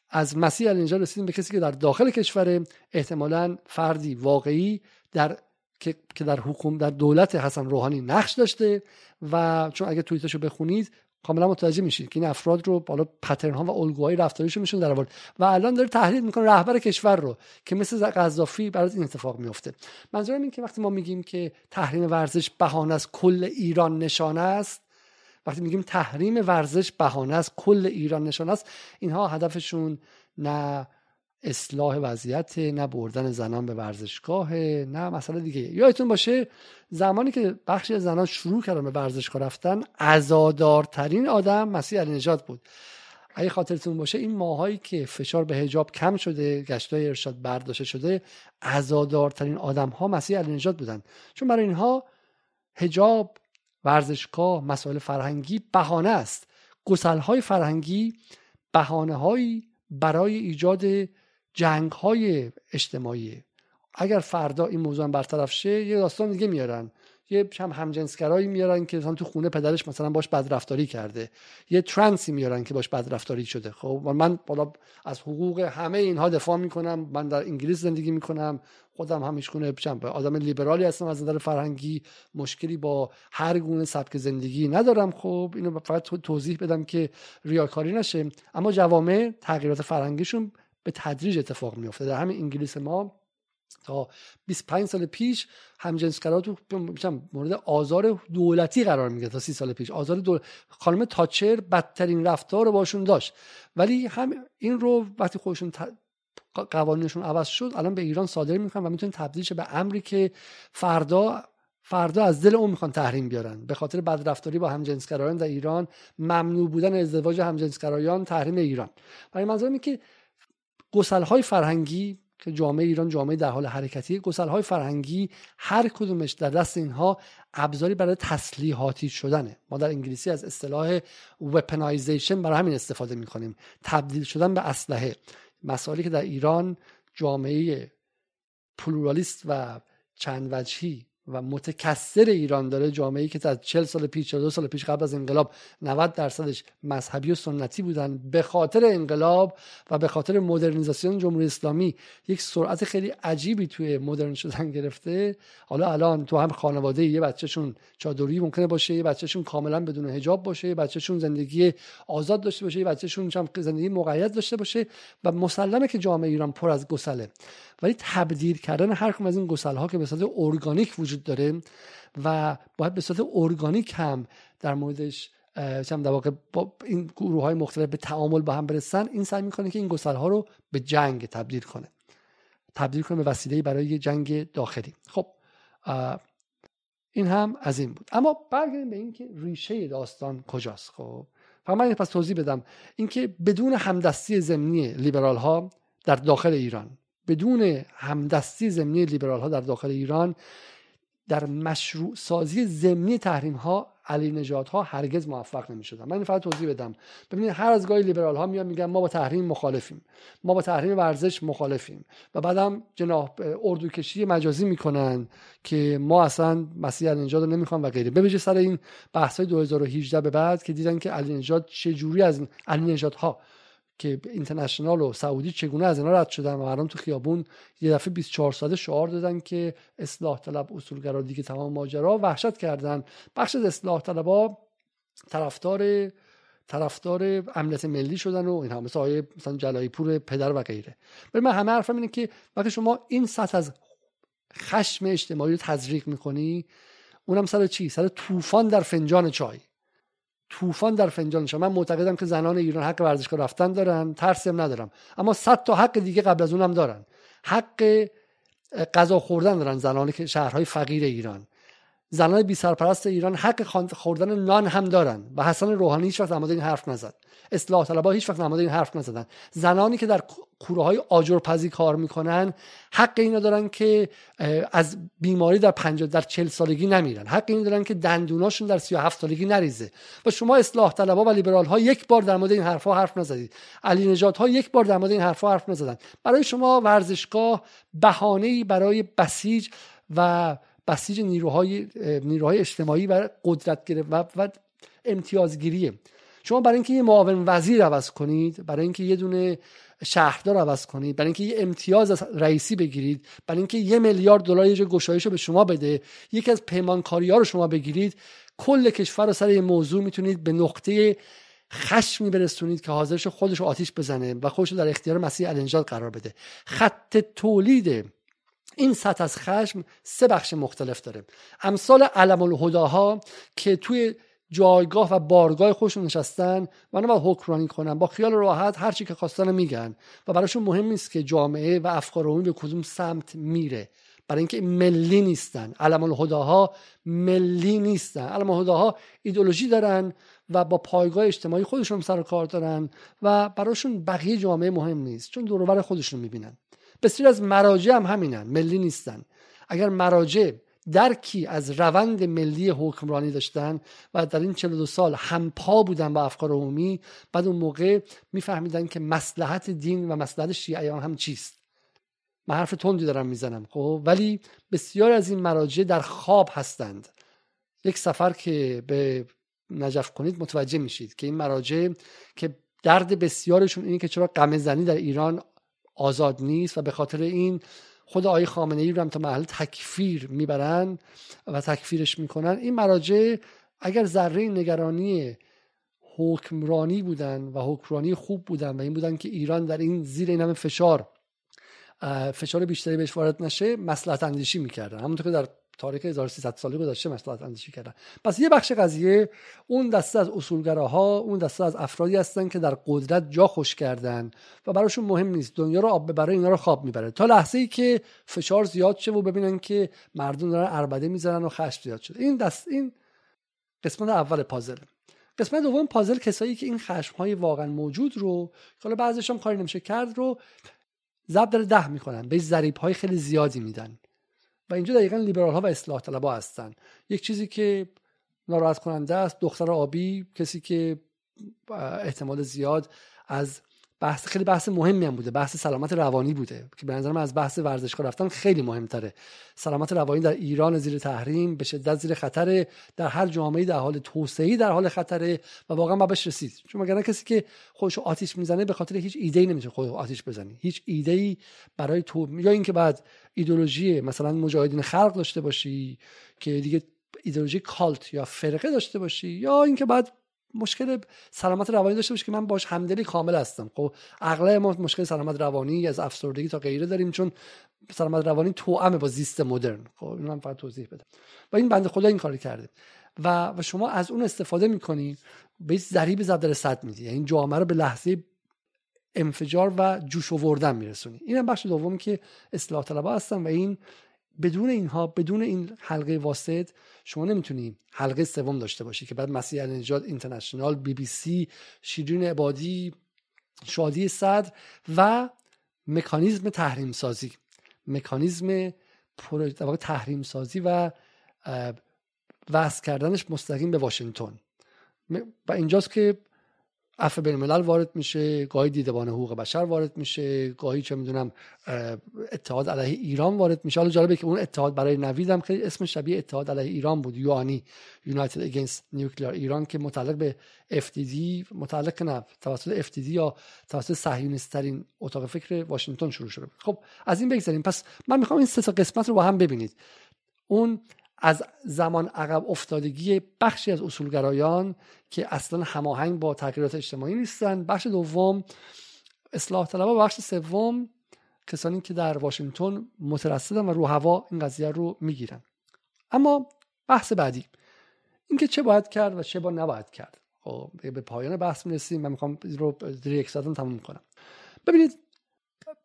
از مسیح اینجا رسیدیم به کسی که در داخل کشور احتمالا فردی واقعی در که در حکومت در دولت حسن روحانی نقش داشته و چون اگه توییتشو بخونید کاملا متوجه میشید که این افراد رو بالا پترن ها و الگوهای رفتاریشون میشون در آورد و الان داره تحلیل می‌کنه رهبر کشور رو که مثل قذافی برای این اتفاق میفته منظورم این که وقتی ما میگیم که تحریم ورزش بهانه از کل ایران نشانه است وقتی میگیم تحریم ورزش بهانه است کل ایران نشانه است اینها هدفشون نه اصلاح وضعیت نه بردن زنان به ورزشگاه نه مسئله دیگه. یادتون باشه زمانی که بخشی از زنان شروع کردن به ورزشگاه رفتن عزادارترین آدم مسیح علی نجات بود. اگه خاطرتون باشه این ماهایی که فشار به حجاب کم شده گشتای ارشاد برداشته شده عزادارترین آدم ها مسیح علی نجات بودن. چون برای اینها حجاب ورزشگاه مسائل فرهنگی بهانه است. گسل های فرهنگی بهانه برای ایجاد جنگ های اجتماعی. اگر فردا این موضوع برطرف شه یه داستان دیگه میارن. یه هم همجنسگرایی میارن که مثلا تو خونه پدرش مثلا باش بدرفتاری کرده. یه ترنسی میارن که باش بدرفتاری شده. خب من بالا از حقوق همه اینها دفاع می‌کنم. من در انگلیس زندگی می‌کنم. خودم هم کنه آدم لیبرالی هستم از نظر فرهنگی. مشکلی با هر گونه سبک زندگی ندارم. خب اینو فقط توضیح بدم که ریاکاری نشه. اما جوامع تغییرات فرهنگیشون به تدریج اتفاق میفته در همین انگلیس ما تا 25 سال پیش همجنسگرا تو مورد آزار دولتی قرار میگه تا 30 سال پیش. آزار دول... خانم تاچر بدترین رفتار رو باشون داشت. ولی هم این رو وقتی خودشون قوانینشون عوض شد الان به ایران صادر می‌کنن و می‌تونه تبدیل شه به امری که فردا فردا از دل اون می‌خوان تحریم بیارن. به خاطر بدرفتاری با همجنسگرایان در ایران ممنوع بودن ازدواج همجنسگرایان تحریم ایران. برای منظورم که گسل های فرهنگی که جامعه ایران جامعه در حال حرکتی گسل های فرهنگی هر کدومش در دست اینها ابزاری برای تسلیحاتی شدنه. ما در انگلیسی از اصطلاح weaponization برای همین استفاده می‌کنیم. تبدیل شدن به اسلحه. مسائلی که در ایران جامعه pluralist و چند وجهی و متکثر ایران داره جامعه که تا 40 سال پیش 42 سال پیش قبل از انقلاب 90 درصدش مذهبی و سنتی بودن به خاطر انقلاب و به خاطر مدرنیزاسیون جمهوری اسلامی یک سرعت خیلی عجیبی توی مدرن شدن گرفته. حالا الان تو هم خانواده یه بچهشون چادری ممکنه باشه یه بچهشون کاملا بدون حجاب باشه یه بچهشون زندگی آزاد داشته باشه یه بچهشون زندگی مقید داشته باشه و مسلمه که جامعه ایران پر از گسله. ولی تبدیل کردن هر کدوم از این گسل ها که به صورت ارگانیک وجود داره و باید به صورت ارگانیک هم در موردش در واقع با این گروه های مختلف به تعامل با هم برسن این سعی می‌کنه که این گسل ها رو به جنگ تبدیل کنه. تبدیل کنه به وسیله برای جنگ داخلی. خب این هم از این بود. اما برگردیم به اینکه ریشه داستان کجاست. خب فقط من پس توضیح بدم. اینکه بدون همدستی ضمنی لیبرال ها در داخل ایران بدون همدستی زمینی لیبرال ها در داخل ایران در مشروع سازی زمینی تحریم ها علی نجات ها هرگز موفق نمی شدن من این فقط توضیح بدم. ببینید هر از گاهی لیبرال ها میان میگن ما با تحریم مخالفیم. ما با تحریم ورزش مخالفیم. و بعدم جناح اردوکشی مجازی می‌کنن که ما اصلا مسیح علی نجات رو نمی‌خوام و غیره. ببینید سر این بحث های 2018 به بعد که دیدن که علی نجات چه جوری از علی نجات ها که اینترنشنال و سعودی چگونه از اینا رد شدن و الان تو خیابون یه دفعه 24 ساعته شعار دادن که اصلاح طلب اصولگرا دیگه تمام ماجرا. وحشت کردن. بخش از اصلاح طلبا طرفدار طرفدار امنیت ملی شدن و اینها مثل آیه مثلا جلایی پور پدر و غیره. ولی من همه حرفم اینه که وقتی شما این سطح از خشم اجتماعی رو تزریق می‌کنی اونم سر چی؟ سر طوفان در فنجان چای. طوفان در فنجان من معتقدم که زنان ایران حق ورزشگاه رفتن دارن ترسی هم ندارم. اما صد تا حق دیگه قبل از اونم دارن. حق غذا خوردن دارن زنانی که شهرهای فقیر ایران. زنان بی سرپرست ایران حق خوردن نان هم دارن و حسن روحانی هیچ وقت در این حرف نزد. اصلاح طلبها هیچ وقت در این حرف نزدن. زنانی که در کوره های آجرپزی کار می‌کنن حق اینو دارن که از بیماری در 50 در 40 سالگی نمیرن. حق اینو دارن که دندوناشون در 37 سالگی نریزه. و شما اصلاح طلبها و لیبرال ها یک بار در مورد این حرفها حرف نزدید. علی نجات ها یک بار در مورد این حرفها حرف نزدن. برای شما ورزشگاه بهانه‌ای برای بسیج و بسیج نیروهای نیروهای اجتماعی و قدرت گرفت و, امتیازگیریه. شما برای اینکه یه معاون وزیر عوض کنید برای اینکه یه دونه شهردار عوض کنید برای اینکه یه امتیاز از رئیسی بگیرید برای اینکه یه میلیارد دلار یه گشایش رو به شما بده یکی از پیمانکاری ها رو شما بگیرید کل کشور رو سر یه موضوع می‌تونید به نقطه خشمی برسونید که حاضرش خودش رو آتیش بزنه و خودش رو در اختیار مسیح الانجاد قرار بده. خط تولید این سطح از خشم سه بخش مختلف داره. امثال علم الهداها که توی جایگاه و بارگاه خودشون نشستن و نباید حکمرانی کنن با خیال راحت هر چی که خواستن میگن و براشون مهم نیست که جامعه و افکار عمومی به کدوم سمت میره. برای اینکه ملی نیستن. علم الهداها ملی نیستن. علم الهداها ایدولوژی دارن و با پایگاه اجتماعی خودشون سر و کار دارن و براشون بقیه جامعه مهم نیست. چون دور خودشون می‌بینن. بسیار از مراجع هم همینن ملی نیستن. اگر مراجع درکی از روند ملی حکمرانی داشتن و در این 42 سال همپا بودن با افکار عمومی بعد اون موقع میفهمیدن که مسلحت دین و مسلحت شیعیان هم چیست. من حرف تندی دارم می‌زنم خب؟ ولی بسیار از این مراجع در خواب هستند. یک سفر که به نجف کنید متوجه میشید که این مراجع که درد بسیارشون اینه که چرا غم زنی در ایران آزاد نیست و به خاطر این خود آقای خامنه ای رو هم تا محل تکفیر می‌برن و تکفیرش می‌کنن. این مراجع اگر ذره نگرانی حکمرانی بودن و حکمرانی خوب بودن و این بودن که ایران در این زیر این همه فشار فشار بیشتری بهش وارد نشه مسلحت اندیشی می‌کردن. همونطور که در تاریخ 1300 ساله گذشته مسئله اندیشی کردن پس یه بخش قضیه اون دسته از اصولگراها اون دسته از افرادی هستن که در قدرت جا خوش کردن و براشون مهم نیست. دنیا رو آب ببره اینا رو خواب می‌بره. تا لحظه ای که فشار زیاد شه و ببینن که مردم دارن اربده می‌زنن و خشم زیاد شده این دست این قسمت اول پازل. قسمت دوم پازل کسایی که این خشم های واقعا موجود رو حالا بعضیش هم کاری نمیشه کرد رو ضرب ده می‌کنن به ضریب های خیلی زیادی میدن. و اینجا دقیقا لیبرال ها و اصلاح طلبها هستن. یک چیزی که ناراحت کننده است دختر آبی کسی که احتمال زیاد از بحث خیلی بحث مهمی هم بوده. بحث سلامت روانی بوده که به نظر از بحث ورزشگاه رفتن خیلی مهمتره. سلامت روانی در ایران زیر تحریم به شدت زیر خطره. در هر جامعه در حال توسعه در حال خطره و واقعا ما بهش رسید. چون مگر کسی که خودشو آتیش می‌زنه به خاطر هیچ ایده ای نمیشه خودش آتیش بزنی هیچ ایده ای برای تو یا اینکه بعد ایدولوژی مثلا مجاهدین خلق داشته باشی که دیگه ایدولوژی کالت یا فرقه داشته باشی یا اینکه بعد مشکل سلامت روانی داشته باشه که من باش همدلی کامل هستم. خب اغلب ما مشکل سلامت روانی از افسردگی تا غیره داریم چون سلامت روانی توأم با زیست مدرن. خب اینو من فقط توضیح بدم. و این بنده خدا این کاری کرده. و, و شما از اون استفاده می‌کنی به ضریب ضرب در صد میدی یعنی جامعه رو به لحظه انفجار و جوش آوردن میرسونی. اینم بخش دومی که اصلاح طلبها هستن و این بدون اینها بدون این حلقه واسط شما نمی‌تونی حلقه سوم داشته باشی که بعد مسیح النجات اینترنشنال بی بی سی شیرین عبادی شادی صدر و مکانیزم تحریم سازی مکانیزم تحریم سازی و وصل کردنش مستقیم به واشنگتن. و اینجاست که عفو بین الملل وارد میشه گاهی دیدبان حقوق بشر وارد میشه گاهی چه می‌دونم اتحاد علیه ایران وارد میشه. حالا جالبه که اون اتحاد برای نوید هم خیلی اسم شبیه اتحاد علیه ایران بود یوانی یونایتد اگینست نیوکلیر ایران که متعلق به FTD متعلق نه توسط FTD یا توسط صهیونیست ترین اتاق فکر واشنگتن شروع شده خب از این بگذاریم پس من می‌خوام این سه قسمت رو با هم ببینید. اون از زمان عقب افتادگی بخشی از اصولگرایان که اصلا هماهنگ با تغییرات اجتماعی نیستن. بخش دوم اصلاح طلبها و بخش سوم کسانی که در واشنگتن مترصدن و رو هوا این قضیه رو می‌گیرن. اما بحث بعدی. اینکه چه باید کرد و چه با نباید کرد. خب به پایان بحث می‌رسیم. من می‌خوام رو زیر یک تموم کنم. ببینید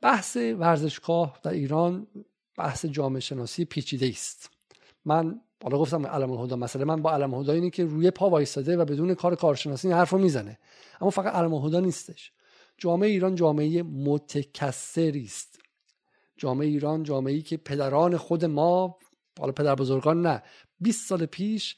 بحث ورزشگاه در ایران بحث جامعه شناسی پیچیده است. من حالا گفتم علم الهدا مسئله من با علم الهدا اینه که روی پا وایستاده و بدون کار کارشناسی این حرفو می‌زنه. اما فقط علم الهدا نیستش. جامعه ایران جامعه متکثری است. جامعه ایران جامعه ای که پدران خود ما حالا پدر بزرگان نه 20 سال پیش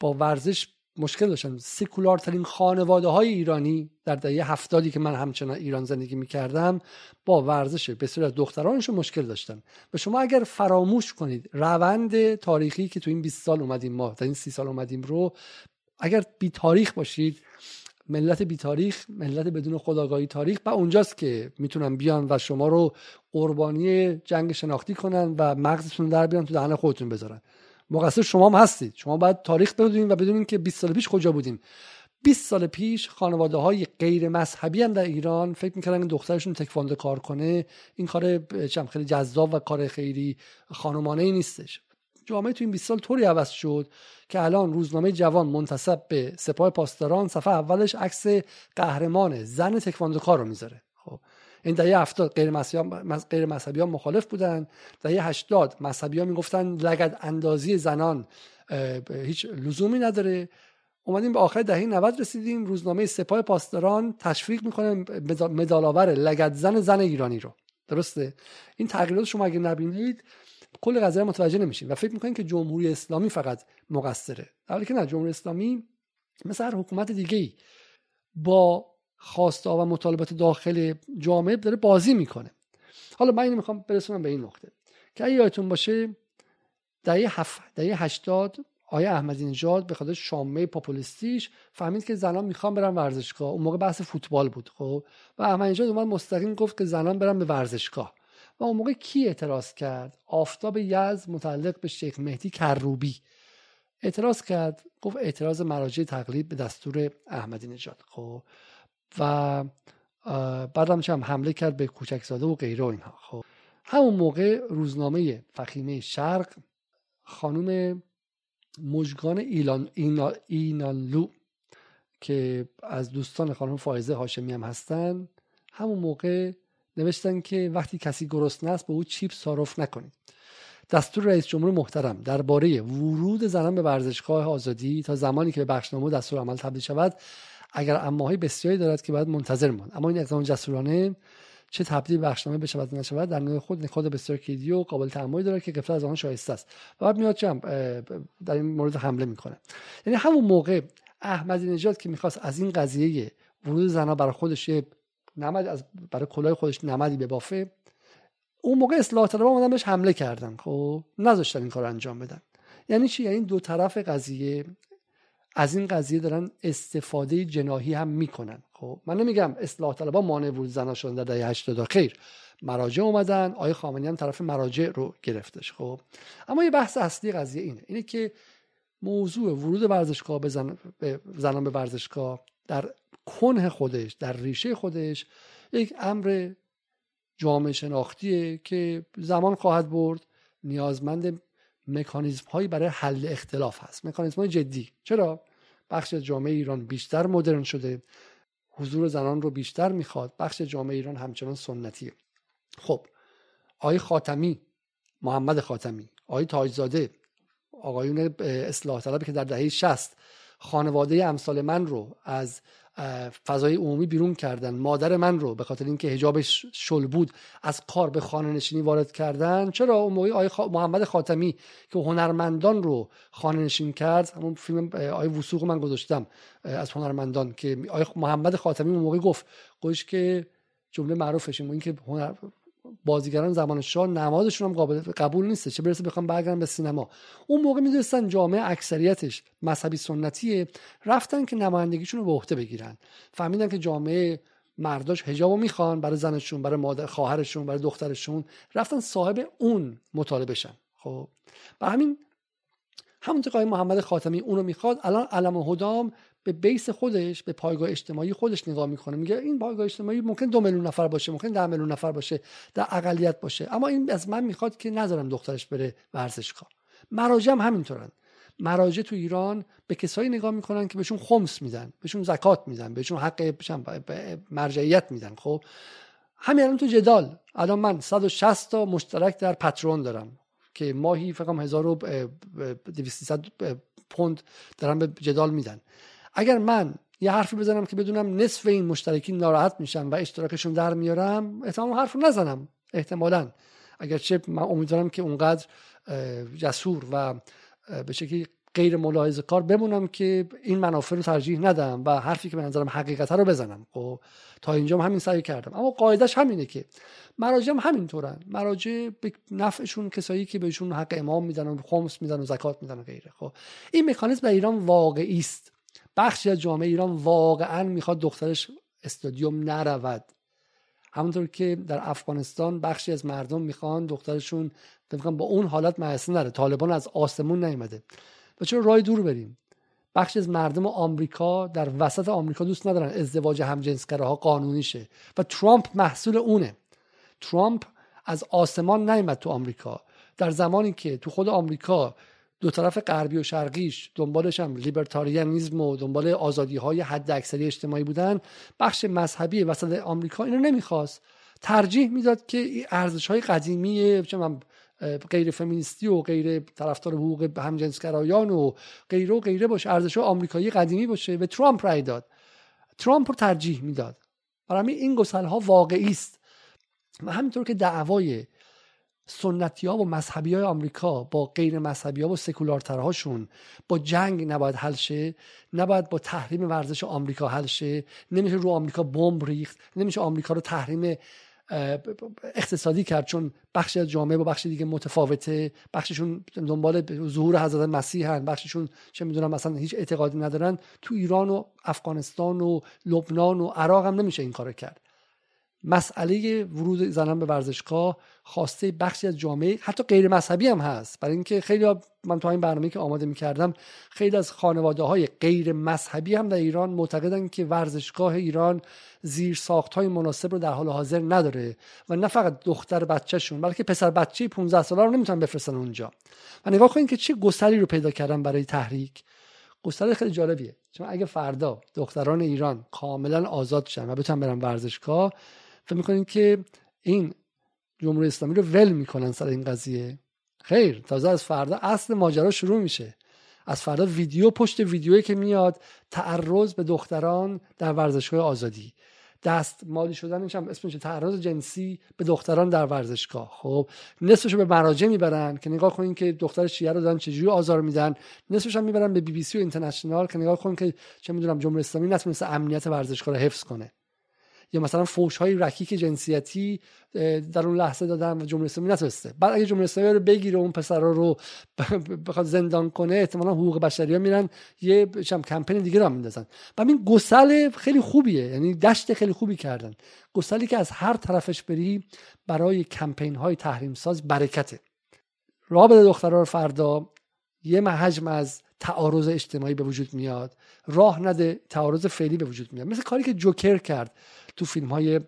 با ورزش مشکل داشتن. سکولارترین خانواده های ایرانی در دهه هفتادی که من همچنان ایران زندگی می‌کردم با ورزش بسیار از دخترانشون مشکل داشتن. و شما اگر فراموش کنید روند تاریخی که تو این 20 سال اومدیم ما در این 30 سال اومدیم رو اگر بی تاریخ باشید ملت بی تاریخ ملت بدون خداگاهی تاریخ و اونجاست که می‌تونن بیان و شما رو قربانی جنگ شناختی کنن و مغزتون در بیان تو دهن خودتون بذارن. مقصر شما هم هستید. شما باید تاریخ بدونید و بدونید که 20 سال پیش کجا بودیم. 20 سال پیش خانواده های غیر مذهبی هم در ایران فکر می‌کردن که دخترشون تکواندو کار کنه. این کار چم خیلی جذاب و کار خیلی خانمانه ای نیستش. جامعه تو این 20 سال طوری عوض شد که الان روزنامه جوان منتصب به سپاه پاسداران صفحه اولش عکس قهرمان زن تکواندوکار رو می‌ذاره. خب. این دهه 70 غیر غیر مذهبی ها مخالف بودن. دهه 80 مذهبی ها می‌گفتن لگد اندازی زنان هیچ لزومی نداره. اومدیم به آخر دهه 90 رسیدیم روزنامه سپاه پاسداران تشویق می‌کنه مدالاور لگد زن زن ایرانی رو. درسته؟ این تغییرات شما اگه نبینید کل قضیه متوجه نمیشین و فکر می‌کنین که جمهوری اسلامی فقط مقصره. در که نه جمهوری اسلامی مثل هر حکومت دیگه ای با خواسته و مطالبات داخل جامعه داره بازی می‌کنه. حالا من اینو می‌خوام برسونم به این نقطه که اگه یادتون باشه دهه هفت دهه هشتاد آیا احمدی نژاد به خاطر شامه پاپولیستیش فهمید که زنان می‌خوان برن ورزشگاه. اون موقع بحث فوتبال بود خب؟ و احمدی نژاد اومد مستقیم گفت که زنان برن به ورزشگاه. و اون موقع کی اعتراض کرد؟ آفتاب یز متعلق به شیخ مهدی کروبی. اعتراض کرد گفت اعتراض مراجع تقلید به دستور احمدی نژاد خب؟ و بعدم هم حمله کرد به کوچکزاده و غیره و اینها. خب همون موقع روزنامه فخیمه شرق خانوم مجگان ایلان اینالو که از دوستان خانم فائزه هاشمی هم هستن همون موقع نوشتن که وقتی کسی گرسنه است به او چیپ صارف نکنید. دستور رئیس جمهور محترم درباره ورود زنان به ورزشگاه آزادی تا زمانی که به بخشنامه دستور عمل تبدیل شود اگر اماهای بسیاری دارد که باید منتظر ماند. اما این اقدام جسورانه چه تبدیل بخشنامه بشود نشود در نوع خود نکات بسیار کلیدی و قابل تأملی دارد که غفلت از آن شایسته است. و بعد میاد چم در این مورد حمله می‌کنه. یعنی همون موقع احمدی نژاد که می‌خواست از این قضیه ورود زنها برای خودش نمد از برای کلاه خودش نمدی ببافه اون موقع اصلاح طلبها اومدن بهش حمله کردن. خب نذاشتن این کار انجام بدن. یعنی چی؟ یعنی دو طرف قضیه از این قضیه دارن استفاده جناهی هم می‌کنن. خب من نمیگم اصلاح طلبها مانع ورود زنا شدن در دهه 80 خیر. مراجع اومدن آقای خامنه‌ای هم طرف مراجع رو گرفتش. خب اما یه بحث اصلی قضیه اینه. اینه که موضوع ورود ورزشگاه به, زن... زنان به ورزشگاه در کنه خودش در ریشه خودش یک امر جامعه شناختیه که زمان خواهد برد نیازمند مکانیزم هایی برای حل اختلاف هست. مکانیزم های جدی. چرا؟ بخش جامعه ایران بیشتر مدرن شده. حضور زنان رو بیشتر می‌خواد. بخش جامعه ایران همچنان سنتیه. خب آقای خاتمی محمد خاتمی آقای تاجزاده آقایون اصلاح طلبی که در دهه 60 خانواده امثال من رو از فضای عمومی بیرون کردن. مادر من رو به خاطر اینکه حجابش شل بود از کار به خانه نشینی وارد کردن. چرا؟ اون موقع آی محمد خاتمی که هنرمندان رو خانه نشین کرد همون فیلم آی وسوق من گذاشتم از هنرمندان که آی محمد خاتمی اون موقع گفت گوش که جمله معروفش این که هنر بازیگران زمان شاه نمازشون هم قابل قبول نیست. چه برسه بخوام برگردن به سینما. اون موقع می‌دونستن جامعه اکثریتش مذهبی سنتیه. رفتن که نمایندگیشون رو به عهده بگیرن. فهمیدن که جامعه مرداش حجابو می‌خوان برای زنشون برای مادر خواهرشون برای دخترشون. رفتن صاحب اون مطالبه شن خب. و همین همونطور که محمد خاتمی اونو می‌خواد. الان علم و هدام به بیس خودش به پایگاه اجتماعی خودش نگاه می‌کنه. میگه این پایگاه اجتماعی ممکن دو میلیون نفر باشه ممکن ده میلیون نفر باشه در اقلیت باشه. اما این از من می‌خواد که نذارم دخترش بره ورزشگاه. مراجع هم همینطورن. مراجع تو ایران به کسایی نگاه می‌کنن که بهشون خمس میدن بهشون زکات میدن بهشون حق مرجعیت میدن. خب همین الان تو جدال. الان من 160 تا مشترک در پترون دارم که ماهی فقط 1200 پوند دارم به جدال میدن. اگر من یه حرفی بزنم که بدونم نصف این مشترکین ناراحت میشن و اشتراکشون در میارم احتمال حرف نزنم احتمالا. اگرچه من امیدوارم که اونقدر جسور و به شکلی غیر ملاحظه کار بمونم که این منافع رو ترجیح ندم و حرفی که به نظرم حقیقت رو بزنم. خب تا اینجا همین سعی کردم. اما قاعدش همینه که مراجع هم همینطورن. مراجع به نفعشون کسایی که بهشون حق امام میدن و خمس میدن و زکات میدن و غیره. خب این مکانیزم در ایران واقعی است. بخشی از جامعه ایران واقعا می‌خواد دخترش استادیوم نرود. همونطور که در افغانستان بخشی از مردم می‌خوان دخترشون با اون حالت مدرسه نره. طالبان از آسمون نیومده. و چرا رای دور بریم؟ بخشی از مردم آمریکا در وسط آمریکا دوست ندارن ازدواج همجنسگراها قانونی شه. و ترامپ محصول اونه. ترامپ از آسمان نیامد تو آمریکا. در زمانی که تو خود آمریکا دو طرف غربی و شرقیش دنبالش هم لیبرتاریانیزم و دنبال آزادی های حد اکثری اجتماعی بودن بخش مذهبی وسط آمریکا اینو نمی‌خواست. ترجیح می‌داد که ارزش های قدیمی غیر فمینیستی و غیر طرفدار حقوق همجنسگرایان و غیره و غیره باشه ارزش آمریکایی قدیمی باشه و ترامپ رای داد. ترامپ رو ترجیح می‌داد. برای این گسل ها واقعی است. و همینطور که دعوای سنتی ها و مذهبی های آمریکا با غیر مذهبی ها و سکولارترهاشون با جنگ نباید حل شه نباید با تحریم ورزش آمریکا حل شه. نمیشه رو آمریکا بمب ریخت نمیشه آمریکا رو تحریم اقتصادی کرد چون بخشی از جامعه با بخش دیگه متفاوته. بخششون دنبال ظهور حضرت مسیح هن. بخششون چه می‌دونم مثلا هیچ اعتقادی ندارن. تو ایران و افغانستان و لبنان و عراق هم نمیشه این کار کرد. مسئله ورود زنان به ورزشگاه خواسته بخشی از جامعه حتی غیر مذهبی هم هست. برای اینکه خیلی من تو این برنامه که آماده می‌کردم خیلی از خانواده های غیر مذهبی هم در ایران معتقدن که ورزشگاه ایران زیر ساخت های مناسب رو در حال حاضر نداره و نه فقط دختر بچهشون بلکه پسر بچه 15 ساله رو نمی‌تونن بفرستن اونجا. و نگاه کنید که چه گسلی رو پیدا کردن برای تحریک. گستره خیلی جالبیه. چون اگه فردا دختران ایران کاملا آزاد شن و بتونن برن ورزشگاه فکر می‌کنین که این جمهوری اسلامی رو ول می‌کنن سر این قضیه؟ خیر تازه از فردا اصل ماجرا شروع میشه. از فردا ویدیو پشت ویدیویی که میاد تعرض به دختران در ورزشگاه آزادی. دست مالی شدنش هم اسمش تعرض جنسی به دختران در ورزشگاه. خب نصفش به مراجع می‌برن که نگاه کنین که دختر شیعه رو دارن چجوری آزار میدن. نصفش هم می‌برن به بی بی سی و اینترنشنال که نگاه کنین که چه می‌دونم جمهوری اسلامی نتونسته امنیت ورزشگاه رو حفظ کنه. یا مثلا فوش های رکیک جنسیتی در اون لحظه دادن و جمهوری اسلامی نتونسته. بعد اگه جمهوری اسلامی رو بگیره اون پسرا رو بخواد زندان کنه احتمالا حقوق بشری ها میرن یه چم کمپین دیگه رو میندازن. و این گسل خیلی خوبیه یعنی دشت خیلی خوبی کردن. گسلی که از هر طرفش بری برای کمپین های تحریم ساز برکته. راه بده دخترها رو فردا یه حجم از تعارض اجتماعی به وجود میاد. راه نده تعارض فعلی به وجود میاد. مثل کاری که جوکر کرد. تو فیلم های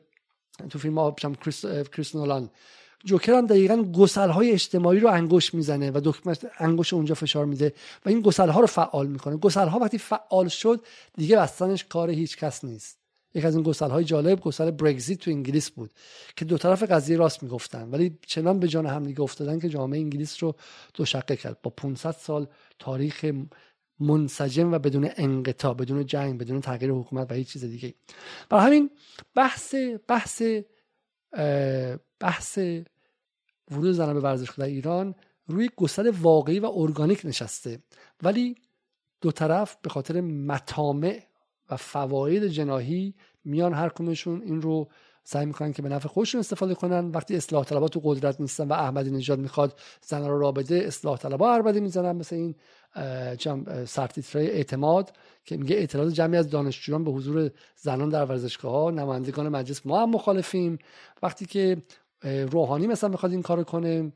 تو فیلم ها کریس, نولان. جوکر هم دقیقا گسل های اجتماعی رو انگوش می‌زنه و دکمه انگوش اونجا فشار میده و این گسل ها رو فعال می‌کنه. گسل ها وقتی فعال شد دیگه بستنش کار هیچ کس نیست. یک از این گسل های جالب گسل برگزیت تو انگلیس بود که دو طرف قضیه راست می‌گفتن ولی چنان به جان هم دیگه افتادن که جامعه انگلیس رو دو شقه کرد. با 500 سال تاریخ منسجم و بدون انقطاع بدون جنگ بدون تغییر حکومت و هیچ چیز دیگه برای همین بحث بحث بحث ورود زنان به ورزش در ایران روی گسل واقعی و ارگانیک نشسته. ولی دو طرف به خاطر مطامع و فواید جناهی میان هر کمشون این رو سعی می‌کنن که به نفع خودشون استفاده کنن. وقتی اصلاح طلبات تو قدرت نیستن و احمدی نژاد می‌خواد زن را بده اصلاح طلبا عربده می‌زنن مثل این سرتیترهای اعتماد که میگه اعتراض جمعی از دانشجویان به حضور زنان در ورزشگاه ها نمایندگان مجلس ما هم مخالفیم. وقتی که روحانی مثلا می‌خواد این کارو کنه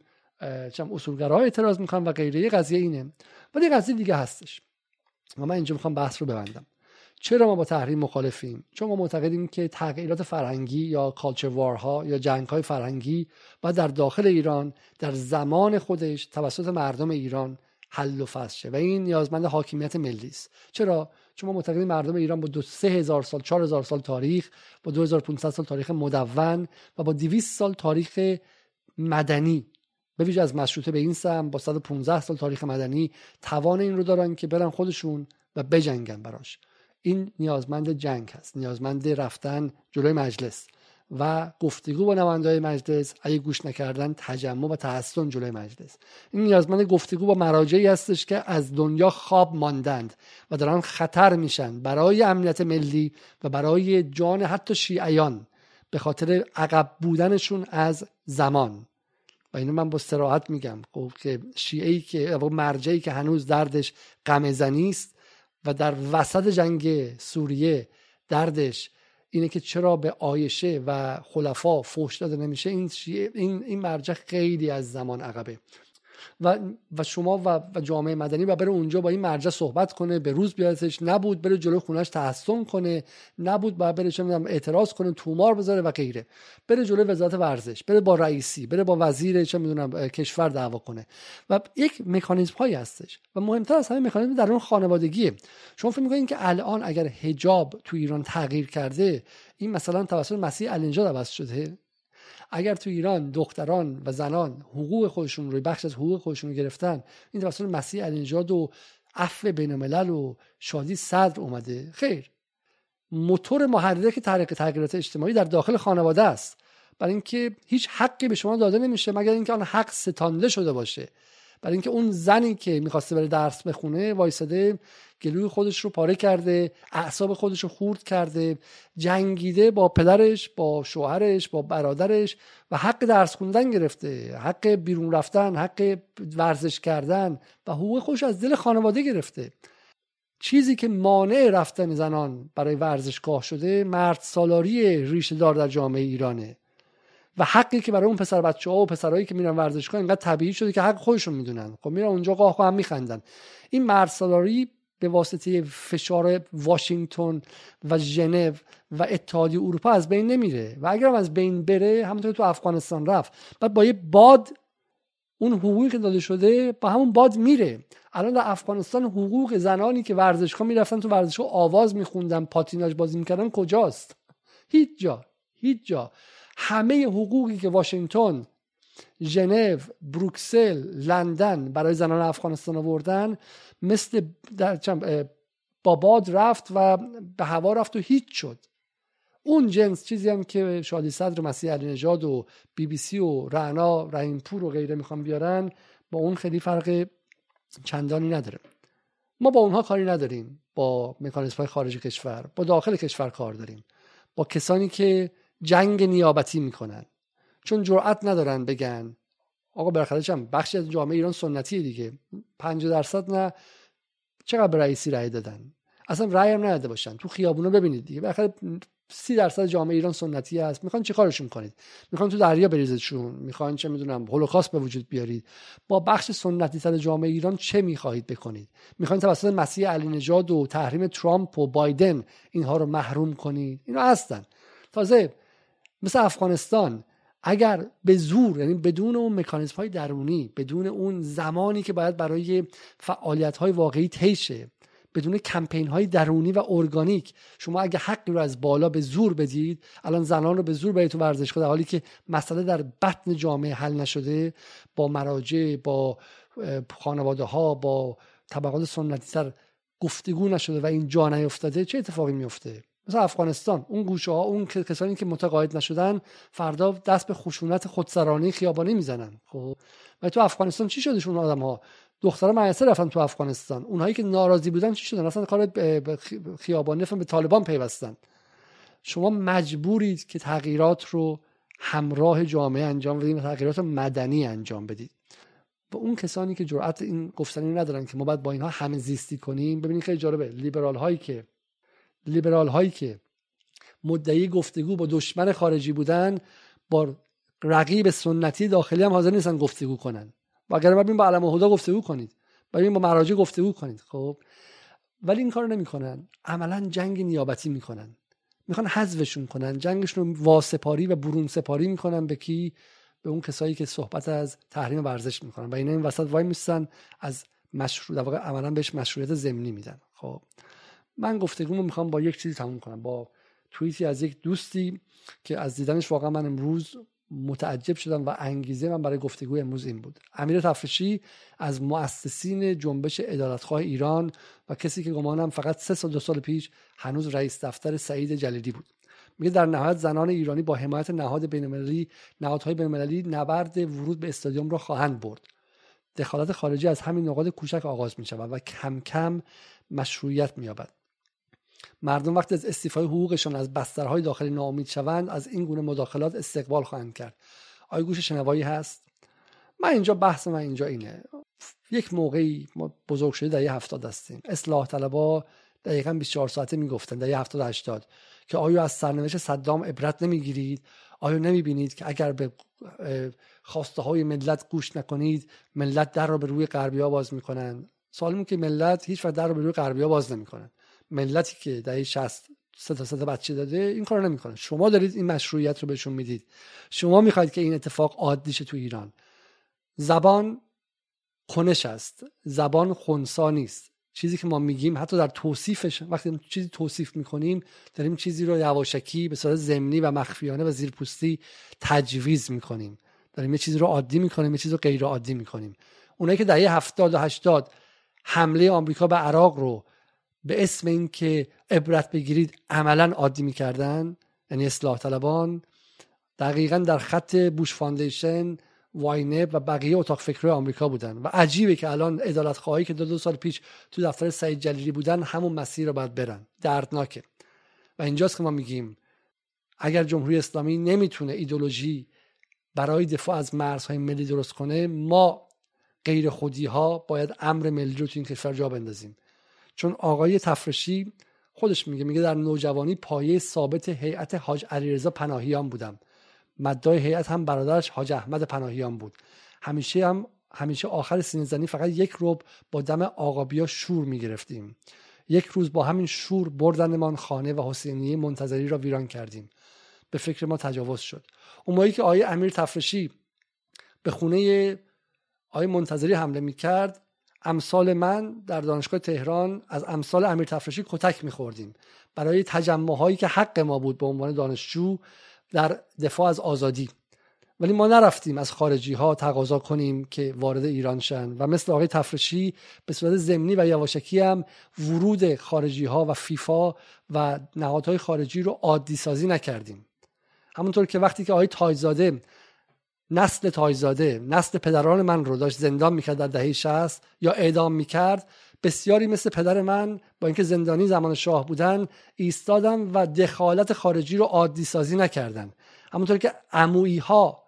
چم اصولگراها اعتراض می‌کنن و غیره قضیه اینه. ولی قضیه دیگه هستش. و من اینجا می‌خوام بحث رو ببندم. چرا ما با تحریم مخالفیم؟ چون ما معتقدیم که تغییرات فرهنگی یا کالچر وارها یا جنگ های فرهنگی باید در داخل ایران در زمان خودش توسط مردم ایران حل و فصل شه. و این نیازمند حاکمیت ملی است. چرا؟ چون ما معتقدیم مردم ایران با دو سه هزار سال چهار هزار سال تاریخ با 2500 سال تاریخ مدون و با 200 سال تاریخ مدنی. به ویژه از مشروطه به این سم با 115 سال تاریخ مدنی توان این رو دارن که برن خودشون و بجنگن براش. این نیازمند جنگ هست نیازمند رفتن جلوی مجلس و گفتگو با نمایندهای مجلس اگه گوش نکردن تجمع و تحسن جلوی مجلس. این نیازمند گفتگو با مراجعی هستش که از دنیا خواب ماندند و دارن خطر میشن برای امنیت ملی و برای جان حتی شیعیان به خاطر عقب بودنشون از زمان. و اینو من با سراحت میگم خب که شیعی که مرجعی که هنوز دردش غم است و در وسط جنگ سوریه دردش اینه که چرا به آیشه و خلفا فوش داده نمیشه این این این مرجع خیلی از زمان عقبه. و, و شما و, و جامعه مدنی و بره اونجا با این مرجع صحبت کنه به روز بیادش نبود بره جلو خونش تحسن کنه. نبود با بره چه اعتراض کنه تومار بذاره و غیره. بره جلو وزارت ورزش بره با رئیسی بره با وزیر چه می‌دونم کشور دعوا کنه. و یک مکانیزم هایی هستش و مهمتر از همه مکانیزم در اون خانوادگیه. شما فکر می‌کنید که الان اگر حجاب تو ایران تغییر کرده این مثلا توسط مسیح النجاد عوض شده؟ اگر تو ایران دختران و زنان حقوق خودشون رو بخش از حقوق خودشون رو گرفتن این توسط مسیح النجاد و عفو بین الملل و شادی صدر اومده. خیر. موتور محرک تحریک تغییرات اجتماعی در داخل خانواده است. برای اینکه هیچ حقی به شما داده نمیشه مگر اینکه آن حق ستانده شده باشه. برای اینکه اون زنی که می‌خواسته بره درس بخونه وایساده گلوی خودش رو پاره کرده اعصاب خودش رو خورد کرده جنگیده با پدرش با شوهرش با برادرش و حق درس خوندن گرفته حق بیرون رفتن حق ورزش کردن و حقوق خودش از دل خانواده گرفته. چیزی که مانع رفتن زنان برای ورزشگاه شده مرد سالاری ریشه دار در جامعه ایرانه. و حقی که برای اون پسر بچه ها و پسرهایی که میرن ورزشگاه اینقدر طبیعی شده که حق خودشون می‌دونن. خب میرن اونجا قاه هم میخندن. این مرد سالاری به واسطه فشار واشنگتن و ژنو و اتحادیه اروپا از بین نمیره و اگر هم از بین بره همونطور تو افغانستان رفت. بعد با یه باد اون حقوقی که داده شده با همون باد میره. الان در افغانستان حقوق زنانی که ورزشگاه می‌رفتن تو ورزشگاه آواز میخوندن پاتیناژ بازی می‌کردن کجاست؟ هیچ جا هیچ جا. همه حقوقی که واشنگتن ژنو بروکسل لندن برای زنان افغانستان آوردن مثل در با باد رفت و به هوا رفت و هیچ شد. اون جنس چیزی هم که شادی صدر مسیح علی نژاد و بی بی سی و رعنا رحیم پور و غیره می‌خوان بیارن با اون خیلی فرق چندانی نداره. ما با اونها کاری نداریم. با مکانیزم های خارج کشور با داخل کشور کار داریم. با کسانی که جنگ نیابتی می‌کنن. چون جرأت ندارن بگن. آقا بالاخره هم بخشی از جامعه ایران سنتی دیگه. 50 درصد نه. چقدر به رئیسی رأی دادن؟ اصلا رأی هم نداده باشن. تو خیابونا ببینید دیگه. بالاخره سی درصد جامعه ایران سنتی هست. می‌خوان چی کارشون کنید؟ می‌خوان تو دریا بریزدشون می‌خوان چه می‌دونم هولوکاست به وجود بیارید. با بخش سنتی تر جامعه ایران چه می‌خواهید بکنید؟ می‌خواین توسط مسیح علی نژاد و تحریم ترامپ و بایدن اینها رو محروم کنید؟ اینا هستن. تازه مثل افغانستان اگر به زور یعنی بدون اون مکانیزم های درونی بدون اون زمانی که باید برای فعالیت های واقعی تیشه بدون کمپین های درونی و ارگانیک شما اگه حقی رو از بالا به زور بدید الان زنان رو به زور برید تو ورزشگاه در حالی که مسئله در بطن جامعه حل نشده با مراجع با خانواده ها با طبقات سنتی تر گفتگو نشده و این جا نیفتاده چه اتفاقی میفته مثل افغانستان اون گوشه ها اون کسانی که متقاعد نشدن فردا دست به خشونت خودسرانی خیابانی می‌زنن. خب؟ و تو افغانستان چی شدش اون آدم ها دخترها مدرسه رفتن تو افغانستان. اونهایی که ناراضی بودن چی شدن؟ اصلا کار خیابانی به طالبان پیوستن. شما مجبورید که تغییرات رو همراه جامعه انجام بدید و تغییرات مدنی انجام بدید. و اون کسانی که جرأت این گفتنی ندارن که ما باید با اینها همه زیستی کنیم ببینید خیلی جالبه. لیبرال هایی که لیبرال هایی که مدعی گفتگو با دشمن خارجی بودن با رقیب سنتی داخلی هم حاضر نیستن گفتگو کنن. و اگر ببین با علم هدا گفتگو کنید. ببین با مراجع گفتگو کنید خب؟ ولی این کارو نمی‌کنن. عملا جنگ نیابتی می‌کنن. می‌خوان حذفشون کنن. جنگشون رو واسپاری و برون سپاری می‌کنن به کی؟ به اون کسایی که صحبت از تحریم ورزش می‌کنن. و اینا این وسط وای میستن از مشروع در واقع عملا بهش مشروعیت ضمنی میدن. خب؟ من گفتگومو می‌خوام با یک چیزی تموم کنم با توییتی از یک دوستی که از دیدنش واقعا من امروز متعجب شدم و انگیزه من برای گفتگو امروز این بود. امیر تفرشی از مؤسسین جنبش ادالتخواه ایران و کسی که گمانم فقط سه سال دو سال پیش هنوز رئیس دفتر سعید جلیلی بود. میگه در نهایت زنان ایرانی با حمایت نهاد بینالمللی نهادهای بینالمللی نبرد ورود به استادیوم را خواهند برد. دخالت خارجی از همین نقاط کوچک آغاز می شود و کم کم مشروعیت می یابد مردم وقتی از استیفای حقوقشان از بسترهای داخلی ناامید شوند از این گونه مداخلات استقبال خواهند کرد. آیا گوش شنوایی هست؟ من اینجا بحث من اینجا اینه. یک موقعی ما بزرگ شده در یه هفتاد هستیم. اصلاح طلبا دقیقا 24 ساعته می‌گفتن در یه هفتاد هشتاد که آیا از سرنوشت صدام عبرت نمی‌گیرید؟ آیا نمی‌بینید که اگر به خواسته های ملت گوش نکنید ملت در رو به روی غربی ها باز می‌کنن؟ سوال که ملت هیچ وقت در رو به روی غربی ها باز نمی‌کنن ملتی که دهه 60 سه تا سه تا بچه داده این کارو نمی‌کنه. شما دارید این مشروعیت رو بهشون می‌دید. شما می‌خواید که این اتفاق عادی شه تو ایران. زبان خونش است. زبان خونسا نیست. چیزی که ما میگیم حتی در توصیفش وقتی چیزی توصیف می‌کنیم داریم چیزی رو یواشکی به صورت ضمنی و مخفیانه و زیرپوستی تجویز می‌کنیم. داریم یه چیزی رو عادی می‌کنیم یه چیزی رو غیر عادی می‌کنیم. اونایی که دهه 70 و 80 حمله آمریکا به عراق رو به اسم اینکه عبرت بگیرید عملا عادی می‌کردن یعنی اصلاح طلبان. دقیقا در خط بوش foundation واینب و بقیه اتاق فکری آمریکا بودن. و عجیبه که الان ادالت خواهی که دو دو سال پیش تو دفتر سعید جلیلی بودن همون مسیر رو باید برن. دردناکه. و اینجاست که ما میگیم اگر جمهوری اسلامی نمی‌تونه ایدولوژی برای دفاع از مرزهای ملی درست کنه ما غیر خودی ها باید امر ملی رو تو این کشور جا بندازیم. چون آقای تفرشی خودش میگه میگه در نوجوانی پایه ثابت هیئت حاج علیرضا پناهیان بودم. مدای هیئت هم برادرش حاج احمد پناهیان بود. همیشه هم همیشه آخر سینه زنی فقط یک روب با دم آقابیا شور می‌گرفتیم. یک روز با همین شور بردنمان خانه و حسینیه منتظری را ویران کردیم. به فکر ما تجاوز شد. اون موقعی که آقای امیر تفرشی به خونه آقای منتظری حمله می‌کرد امثال من در دانشگاه تهران از امثال امیر تفرشی کتک میخوردیم. برای تجمع هایی که حق ما بود به عنوان دانشجو در دفاع از آزادی. ولی ما نرفتیم از خارجی ها تقاضا کنیم که وارد ایران شن و مثل آقای تفرشی به صورت ضمنی و یواشکی هم ورود خارجی ها و فیفا و نهادهای خارجی رو عادی سازی نکردیم. همونطور که وقتی که آقای تایزاده نسل تایزاده نسل پدران من رو داشت زندان می‌کرد در دهه 60 یا اعدام می‌کرد. بسیاری مثل پدر من با اینکه زندانی زمان شاه بودن ایستادن و دخالت خارجی رو عادی سازی نکردن. همونطور که عمویی ها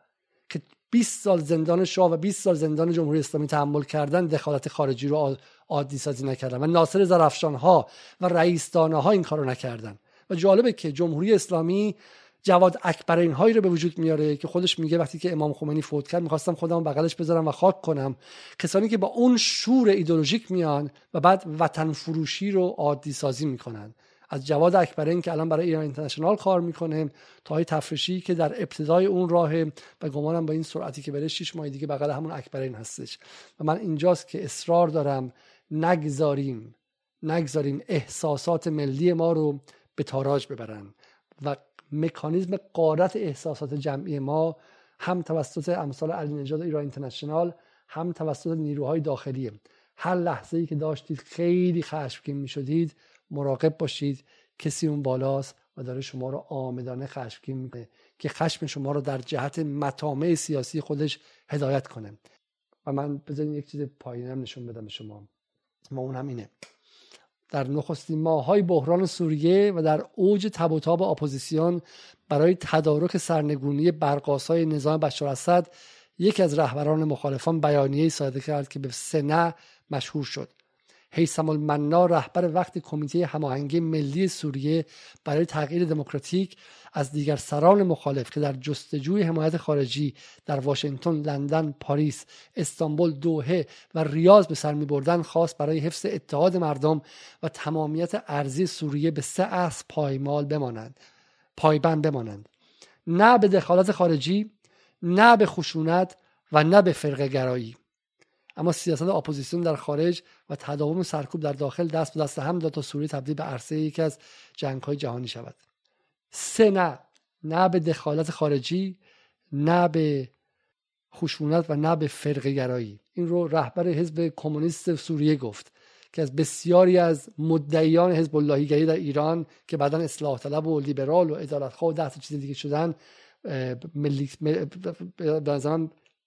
که 20 سال زندان شاه و 20 سال زندان جمهوری اسلامی تحمل کردن دخالت خارجی رو عادی سازی نکردن و ناصر زرفشان ها و رئیس ها این کارو نکردن. و جالبه که جمهوری اسلامی جواد اکبرین هایی رو به وجود میاره که خودش میگه وقتی که امام خمینی فوت کرد می‌خواستم خودم بغلش بذارم و خاک کنم. کسانی که با اون شور ایدولوژیک میان و بعد وطن فروشی رو عادی سازی می‌کنن. از جواد اکبرین که الان برای ایران اینترنشنال کار می‌کنه تا های تفرشی که در ابتدای اون راه و گمانم با این سرعتی که بره 6 ماه دیگه بغل همون اکبرین هستش. و من اینجاست که اصرار دارم نگذاریم نگذاریم احساسات ملی ما رو به تاراج ببرن. و مکانیزم قارت احساسات جمعی ما هم توسط امثال علی‌نژاد ایران اینترنشنال هم توسط نیروهای داخلیه هر لحظه ای که داشتید خیلی خشمگین می شدید مراقب باشید. کسی اون بالاست و داره شما رو عامدانه خشمگین می‌کنه که خشم شما رو در جهت مطامع سیاسی خودش هدایت کنه. و من بذارین یک چیز پایینم نشون بدم به شما. ما اون هم اینه. در نخستین های بحران سوریه و در اوج تب و تاب اپوزیسیون برای تدارک سرنگونی برقاسای نظام بشار اسد یکی از رهبران مخالفان بیانیه صادر کرد که به سنه مشهور شد. حیثم المنا رهبر وقت کمیته هماهنگی ملی سوریه برای تغییر دموکراتیک از دیگر سران مخالف که در جستجوی حمایت خارجی در واشنگتن، لندن، پاریس، استانبول، دوحه و ریاض به سر می بردن خواست برای حفظ اتحاد مردم و تمامیت ارضی سوریه به سه اصل پایمال بمانند پایبند بمانند. نه به دخالت خارجی نه به خشونت و نه به فرقه گرایی اما سیاست اپوزیسیون در خارج و تداوم سرکوب در داخل دست به دست هم داد تا سوریه تبدیل به عرصه یکی از جنگ های جهانی شود. سه نه. نه به دخالت خارجی نه به خشونت و نه به فرقه گرایی. این رو رهبر حزب کمونیست سوریه گفت که از بسیاری از مدعیان حزب اللهیگری در ایران که بعدا اصلاح طلب و لیبرال و عدالتخواه و ده چیز دیگه شدن ملی به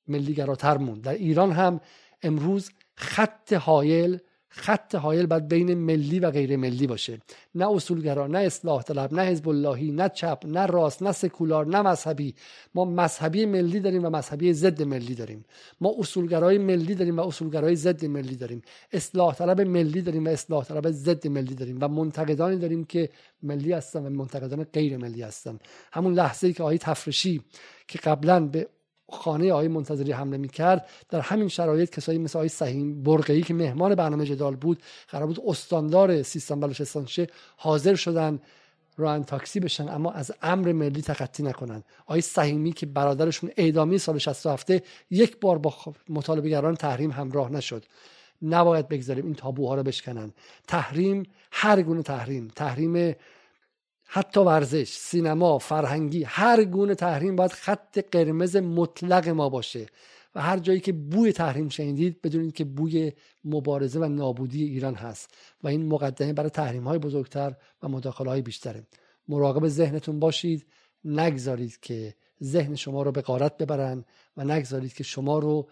ملیگراتر موند. در ایران هم امروز خط حایل خط حایل باید بین ملی و غیر ملی باشه. نه اصولگرا نه اصلاح طلب نه حزب اللهی نه چپ نه راست نه سکولار نه مذهبی. ما مذهبی ملی داریم و مذهبی ضد ملی داریم. ما اصولگرای ملی داریم و اصولگرای ضد ملی داریم. اصلاح طلب ملی داریم و اصلاح طلب ضد ملی داریم. و منتقدانی داریم که ملی هستن و منتقدان غیر ملی هستن. همون لحظه ای که آقای تفرشی که قبلا به خانه آقای منتظری حمله می‌کرد. در همین شرایط کسایی مثل آقای سهیم برقعی که مهمان برنامه جدال بود قرار بود استاندار سیستان بلوچستان شه حاضر شدن ران تاکسی بشن اما از امر ملی تخطی نکنن. آقای سهیمی که برادرشون اعدامی سال 67 یک بار با مطالبهگران تحریم همراه نشد. نباید بگذاریم این تابوها رو بشکنن. تحریم هر گونه تحریم. تحریم حتی ورزش سینما فرهنگی هر گونه تحریم باید خط قرمز مطلق ما باشه. و هر جایی که بوی تحریم شنیدید بدونید که بوی مبارزه و نابودی ایران هست. و این مقدمه برای تحریم های بزرگتر و مداخله های بیشتره. مراقب ذهنتون باشید. نگذارید که ذهن شما رو به قارت ببرن و نگذارید که شما رو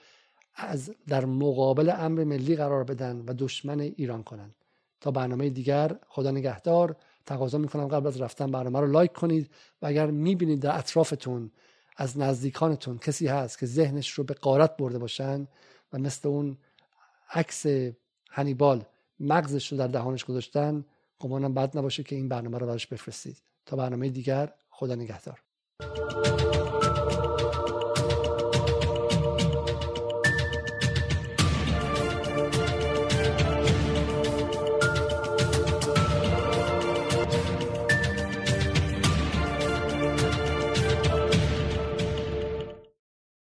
از در مقابل امر ملی قرار بدن و دشمن ایران کنن. تا برنامه دیگر خدا نگهدار. تقاضا می‌کنم قبل از رفتن برنامه رو لایک کنید و اگر می‌بینید در اطرافتون از نزدیکانتون کسی هست که ذهنش رو به قارت برده باشن و مثل اون عکس هنیبال مغزش رو در دهانش گذاشتن گمانم بد نباشه که این برنامه رو براش بفرستید. تا برنامه دیگر خدا نگهدار.